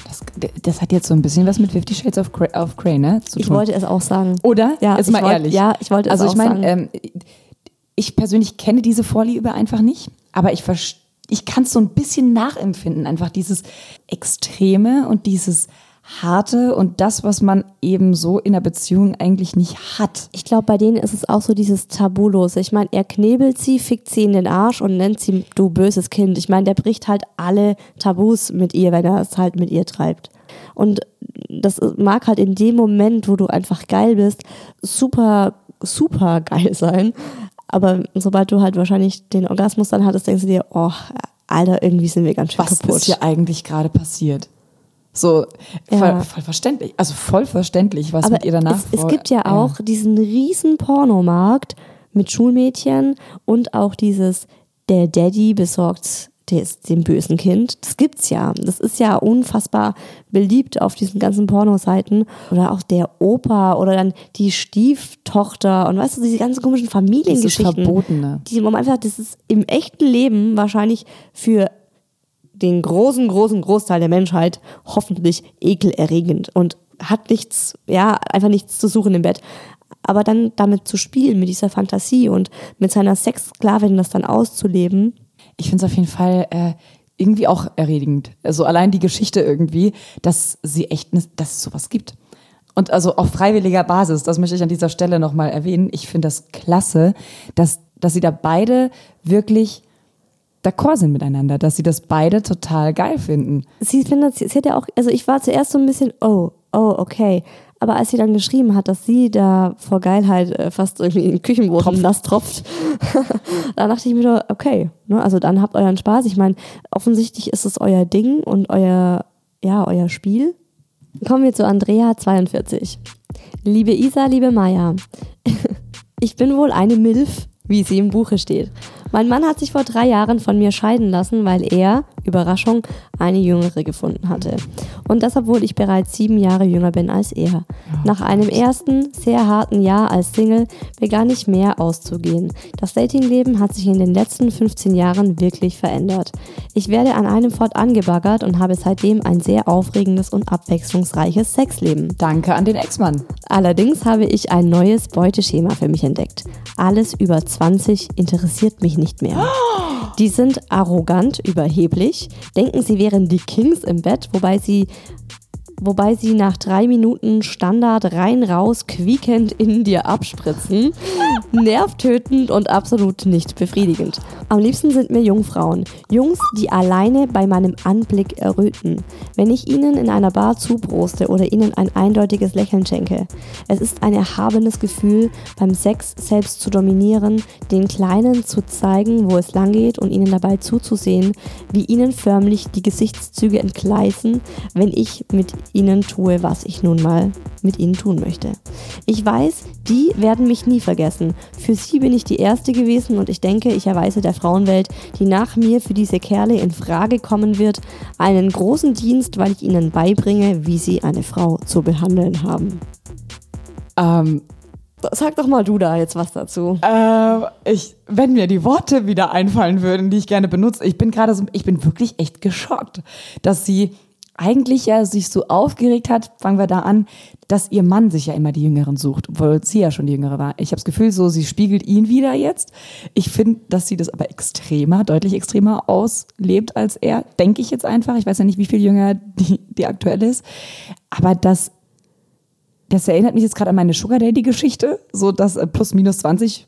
Das, das hat jetzt so ein bisschen was mit Fifty Shades of Grey, of Grey ne? Zu Ich tun. wollte es auch sagen. Oder? Ja, Jetzt ich mal wollt- ehrlich. ja, ich wollte es also auch ich meine, sagen. ähm, ich persönlich kenne diese Vorliebe einfach nicht, aber ich verstehe ich kann es so ein bisschen nachempfinden, einfach dieses Extreme und dieses harte und das, was man eben so in der Beziehung eigentlich nicht hat. Ich glaube, bei denen ist es auch so dieses Tabulose. Ich meine, er knebelt sie, fickt sie in den Arsch und nennt sie du böses Kind. Ich meine, der bricht halt alle Tabus mit ihr, wenn er es halt mit ihr treibt. Und das mag halt in dem Moment, wo du einfach geil bist, super, super geil sein. Aber sobald du halt wahrscheinlich den Orgasmus dann hattest, denkst du dir, oh, Alter, irgendwie sind wir ganz schön Was kaputt. ist hier eigentlich gerade passiert? So, Ja. voll, voll verständlich. Also voll verständlich, was mit ihr danach es, es gibt ja auch diesen riesen Pornomarkt mit Schulmädchen und auch dieses der Daddy besorgt des, dem bösen Kind. Das gibt's ja. Das ist ja unfassbar beliebt auf diesen ganzen Pornoseiten. Oder auch der Opa oder dann die Stieftochter und weißt du, diese ganzen komischen Dieses Familiengeschichten. Verbotene. Die, wo man einfach, das ist im echten Leben wahrscheinlich für den großen, großen Großteil der Menschheit hoffentlich ekelerregend und hat nichts, ja, einfach nichts zu suchen im Bett. Aber dann damit zu spielen, mit dieser Fantasie und mit seiner Sexsklavin das dann auszuleben, Ich finde es auf jeden Fall äh, irgendwie auch erregend. Also allein die Geschichte irgendwie, dass sie echt, ne, dass es sowas gibt. Und also auf freiwilliger Basis, das möchte ich an dieser Stelle nochmal erwähnen. Ich finde das klasse, dass, dass sie da beide wirklich d'accord sind miteinander, dass sie das beide total geil finden. sie findet, sie, hat ja auch, also ich war zuerst so ein bisschen, oh, oh, okay. Aber als sie dann geschrieben hat, dass sie da vor Geilheit äh, fast irgendwie in den Küchenboden nass tropft, da dachte ich mir, so, okay, ne, also dann habt euren Spaß. Ich meine, offensichtlich ist es euer Ding und euer, ja, euer Spiel. Kommen wir zu Andrea 42. Liebe Isa, liebe Maya, ich bin wohl eine Milf, wie sie im Buche steht. Mein Mann hat sich vor drei Jahren von mir scheiden lassen, weil er, Überraschung, eine jüngere gefunden hatte. Und das, obwohl ich bereits sieben Jahre jünger bin als er. Nach einem ersten, sehr harten Jahr als Single begann ich mehr auszugehen. Das Datingleben hat sich in den letzten 15 Jahren wirklich verändert. Ich werde an einem Fort angebaggert und habe seitdem ein sehr aufregendes und abwechslungsreiches Sexleben. Danke an den Ex-Mann. Allerdings habe ich ein neues Beuteschema für mich entdeckt. Alles über 20 interessiert mich nicht mehr. Die sind arrogant, überheblich, denken, sie wären die Kings im Bett, wobei sie wobei sie nach drei Minuten Standard rein raus quiekend in dir abspritzen. Nervtötend und absolut nicht befriedigend. Am liebsten sind mir Jungfrauen. Jungs, die alleine bei meinem Anblick erröten. Wenn ich ihnen in einer Bar zuproste oder ihnen ein eindeutiges Lächeln schenke. Es ist ein erhabenes Gefühl, beim Sex selbst zu dominieren, den Kleinen zu zeigen, wo es langgeht und ihnen dabei zuzusehen, wie ihnen förmlich die Gesichtszüge entgleisen, wenn ich mit ihnen tue, was ich nun mal mit ihnen tun möchte. Ich weiß, die werden mich nie vergessen. Für sie bin ich die Erste gewesen und ich denke, ich erweise der Frauenwelt, die nach mir für diese Kerle in Frage kommen wird, einen großen Dienst, weil ich ihnen beibringe, wie sie eine Frau zu behandeln haben. Ähm, Sag doch mal du da jetzt was dazu. Äh, ich, wenn mir die Worte wieder einfallen würden, die ich gerne benutze, ich bin gerade so, ich bin wirklich echt geschockt, dass sie eigentlich ja sich so aufgeregt hat, fangen wir da an, dass ihr Mann sich ja immer die Jüngeren sucht, obwohl sie ja schon die Jüngere war. Ich habe das Gefühl, so sie spiegelt ihn wieder jetzt. Ich finde, dass sie das aber extremer, deutlich extremer auslebt als er. Denke ich jetzt einfach. Ich weiß ja nicht, wie viel jünger die, die aktuell ist. Aber das das erinnert mich jetzt gerade an meine Sugar Daddy-Geschichte, so dass äh, plus minus 20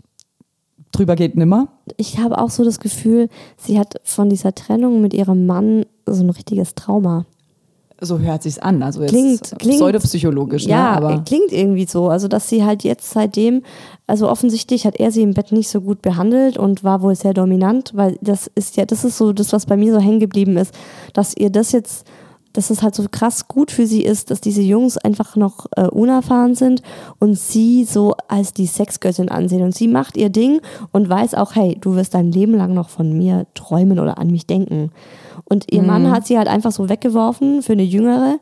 drüber geht nimmer. Ich habe auch so das Gefühl, sie hat von dieser Trennung mit ihrem Mann so ein richtiges Trauma. So hört sich's an. Also jetzt Klingt- klingt- pseudopsychologisch, Ja, ne? Aber klingt irgendwie so. Also, dass sie halt jetzt seitdem, also offensichtlich hat er sie im Bett nicht so gut behandelt und war wohl sehr dominant, weil das ist ja, das ist so das, was bei mir so hängen geblieben ist, dass ihr das jetzt, dass es halt so krass gut für sie ist, dass diese Jungs einfach noch äh, unerfahren sind und sie so als die Sexgöttin ansehen. Und sie macht ihr Ding und weiß auch, hey, du wirst dein Leben lang noch von mir träumen oder an mich denken. Und ihr Mann hat sie halt einfach so weggeworfen für eine Jüngere.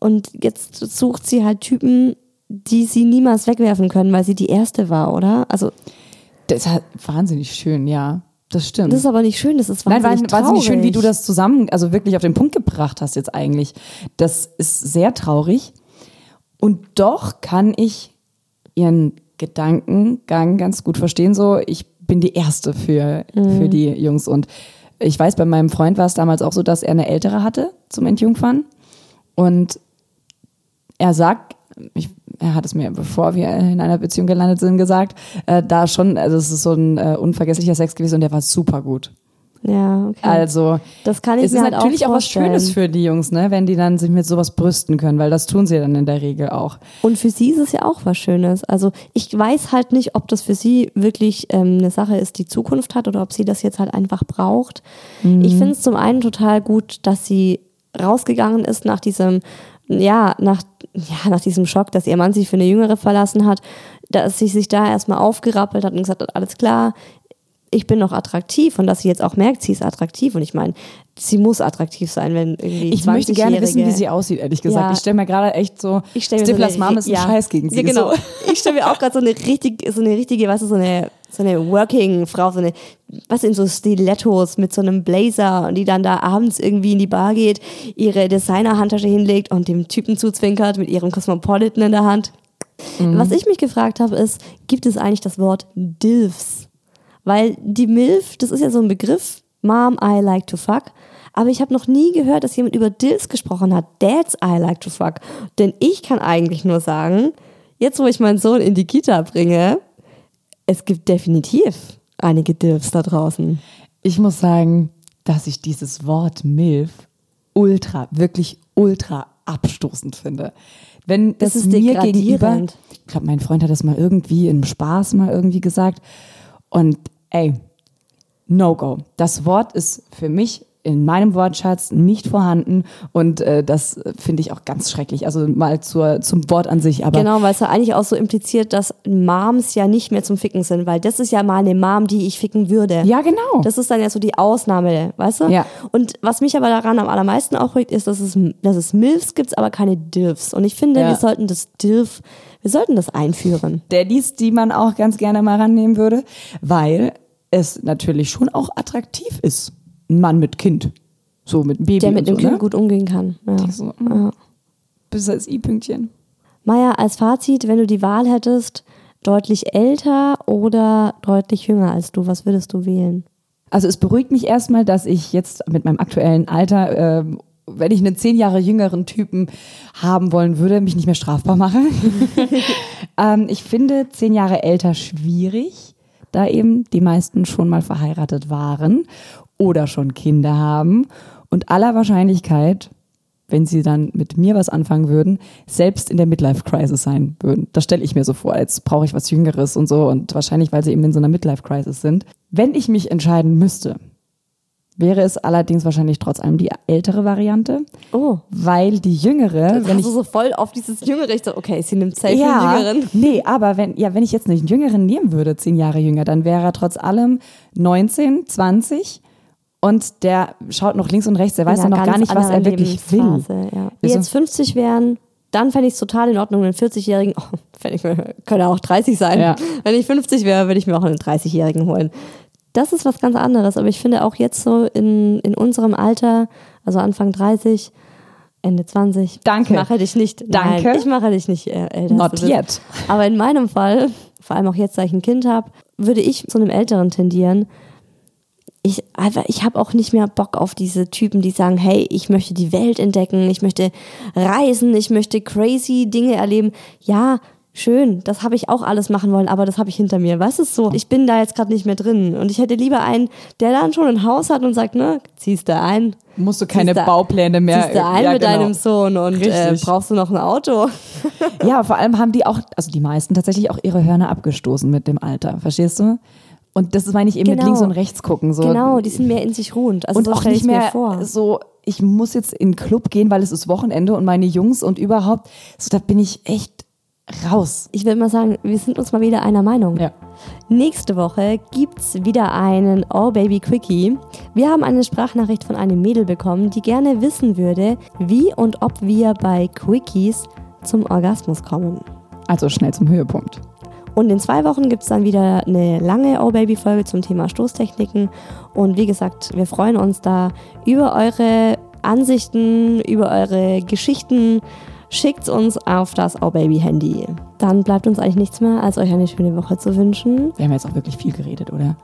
Und jetzt sucht sie halt Typen, die sie niemals wegwerfen können, weil sie die erste war, oder? Also, das ist halt wahnsinnig schön, ja. Das stimmt. das ist aber nicht schön, das ist Nein, wahnsinnig war, wahnsinnig schön, wie du das zusammen, also wirklich auf den Punkt gebracht hast jetzt eigentlich. Das ist sehr traurig. Und doch kann ich ihren Gedankengang ganz gut verstehen. So, ich bin die Erste für, für die Jungs. Und ich weiß, bei meinem Freund war es damals auch so, dass er eine ältere hatte zum Entjungfern. Und er sagt, ich, er hat es mir, bevor wir in einer Beziehung gelandet sind, gesagt, äh, da schon, also es ist so ein äh, unvergesslicher Sex gewesen und der war super gut. Ja, okay. Also das kann ich es mir ist halt natürlich auch auch, was. Schönes für die Jungs, ne, wenn die dann sich mit sowas brüsten können, weil das tun sie dann in der Regel auch. Und für sie ist es ja auch was Schönes. Also ich weiß halt nicht, ob das für sie wirklich ähm, eine Sache ist, die Zukunft hat oder ob sie das jetzt halt einfach braucht. Ich finde es zum einen total gut, dass sie rausgegangen ist nach diesem, ja, nach, ja, nach diesem Schock, dass ihr Mann sich für eine Jüngere verlassen hat, dass sie sich da erstmal aufgerappelt hat und gesagt hat, alles klar, ich bin noch attraktiv und dass sie jetzt auch merkt, sie ist attraktiv und ich meine, sie muss attraktiv sein, wenn irgendwie Ich möchte gerne wissen, wie 20-Jährige sie aussieht, ehrlich gesagt. Ja. Ich stelle mir gerade echt so, ich stelle mir so Stiflers eine, Mom ist ein ja. Scheiß gegen sie. Ja, genau. So. Ich stelle mir auch gerade so eine richtig, so eine richtige, weißt du, so eine, so eine Working-Frau, so eine, was in so Stilettos mit so einem Blazer und die dann da abends irgendwie in die Bar geht, ihre Designer-Handtasche hinlegt und dem Typen zuzwinkert mit ihrem Cosmopolitan in der Hand. Was ich mich gefragt habe, ist, gibt es eigentlich das Wort DILFs? Weil die MILF, das ist ja so ein Begriff, Mom, I like to fuck. Aber ich habe noch nie gehört, dass jemand über DILFs gesprochen hat. Dads, I like to fuck. Denn ich kann eigentlich nur sagen, jetzt wo ich meinen Sohn in die Kita bringe, es gibt definitiv einige DILFs da draußen. Ich muss sagen, dass ich dieses Wort MILF ultra, wirklich ultra abstoßend finde. Wenn das, Das ist mir gegenüber, ich glaube, mein Freund hat das mal irgendwie im Spaß mal irgendwie gesagt. Und ey, no go. Das Wort ist für mich in meinem Wortschatz nicht vorhanden und äh, das finde ich auch ganz schrecklich. Also mal zur, zum Wort an sich, aber Genau, weil es ja eigentlich auch so impliziert, dass Moms ja nicht mehr zum Ficken sind, weil das ist ja mal eine Mom, die ich ficken würde. ja genau. Das ist dann ja so die Ausnahme, weißt du? Ja. Und was mich aber daran am allermeisten aufregt, ist, dass es, dass es MILFs gibt, aber keine DILFs. Und ich finde, Ja. wir sollten das DILF, wir sollten das einführen. Daddies, die man auch ganz gerne mal rannehmen würde, weil es natürlich schon auch attraktiv ist. Ein Mann mit Kind. So mit einem Baby Der mit dem so, Kind ne? gut umgehen kann. Ja. So, mm, Bis als I-Pünktchen. Maja, als Fazit, wenn du die Wahl hättest, deutlich älter oder deutlich jünger als du, was würdest du wählen? Also es beruhigt mich erstmal, dass ich jetzt mit meinem aktuellen Alter, ähm, wenn ich einen zehn Jahre jüngeren Typen haben wollen würde, mich nicht mehr strafbar mache. ähm, ich finde zehn Jahre älter schwierig, da eben die meisten schon mal verheiratet waren oder schon Kinder haben und aller Wahrscheinlichkeit, wenn sie dann mit mir was anfangen würden, selbst in der Midlife-Crisis sein würden. Das stelle ich mir so vor. Jetzt brauche ich was Jüngeres und so und wahrscheinlich, weil sie eben in so einer Midlife-Crisis sind. Wenn ich mich entscheiden müsste, wäre es allerdings wahrscheinlich trotz allem die ältere Variante, Oh, weil die jüngere, wenn wenn ich du so voll auf dieses Jüngere, ich so, okay, sie nimmt safe ja, den Jüngeren. nee, aber wenn ja, wenn ich jetzt einen Jüngeren nehmen würde, zehn Jahre jünger, dann wäre er trotz allem 19, 20 und der schaut noch links und rechts, der weiß Ja, noch gar nicht, was er wirklich will. Ja. Wenn jetzt 50 wären, dann fände ich es total in Ordnung, einen 40-Jährigen, oh, ich, könnte auch 30 sein. Ja. Wenn ich 50 wäre, würde ich mir auch einen 30-Jährigen holen. Das ist was ganz anderes, aber ich finde auch jetzt so in, in unserem Alter, also Anfang 30, Ende 20. Danke. Ich mache dich nicht. Danke. Nein, ich mache dich nicht äh, älter. Not yet. Aber in meinem Fall, vor allem auch jetzt, da ich ein Kind habe, würde ich zu einem Älteren tendieren. Ich, ich habe auch nicht mehr Bock auf diese Typen, die sagen, hey, ich möchte die Welt entdecken, ich möchte reisen, ich möchte crazy Dinge erleben. Ja, schön, das habe ich auch alles machen wollen, aber das habe ich hinter mir. Was ist so? Ich bin da jetzt gerade nicht mehr drin. Und ich hätte lieber einen, der dann schon ein Haus hat und sagt, ne, ziehst du ein. Musst du keine du- Baupläne mehr. Ziehst du ein ja, mit genau. deinem Sohn und äh, brauchst du noch ein Auto? Ja, vor allem haben die auch, also die meisten tatsächlich auch ihre Hörner abgestoßen mit dem Alter. Verstehst du? Und das meine ich eben mit Genau. links und rechts gucken. So. Genau, die sind mehr in sich ruhend. Also und so auch nicht mehr vor. so, ich muss jetzt in den Club gehen, weil es ist Wochenende und meine Jungs und überhaupt, so da bin ich echt raus. Ich will mal sagen, wir sind uns mal wieder einer Meinung. Ja. Nächste Woche gibt's wieder einen Oh Baby Quickie. Wir haben eine Sprachnachricht von einem Mädel bekommen, die gerne wissen würde, wie und ob wir bei Quickies zum Orgasmus kommen. Also schnell zum Höhepunkt. Und in zwei Wochen gibt's dann wieder eine lange Oh Baby Folge zum Thema Stoßtechniken. Und wie gesagt, wir freuen uns da über eure Ansichten, über eure Geschichten. Schickt's uns auf das Oh Baby Handy. Dann bleibt uns eigentlich nichts mehr, als euch eine schöne Woche zu wünschen. Wir haben jetzt auch wirklich viel geredet, oder?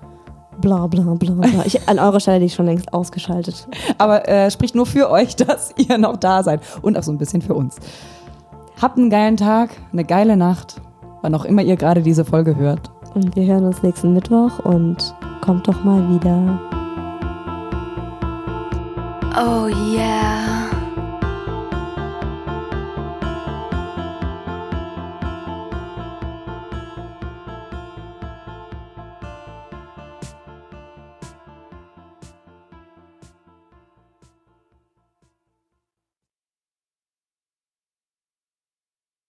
Bla bla bla bla. Ich, an eurer Stelle hätte ich schon längst ausgeschaltet. Aber äh, spricht nur für euch, dass ihr noch da seid. Und auch so ein bisschen für uns. Habt einen geilen Tag, eine geile Nacht, wann auch immer ihr gerade diese Folge hört. Und wir hören uns nächsten Mittwoch und kommt doch mal wieder. Oh yeah.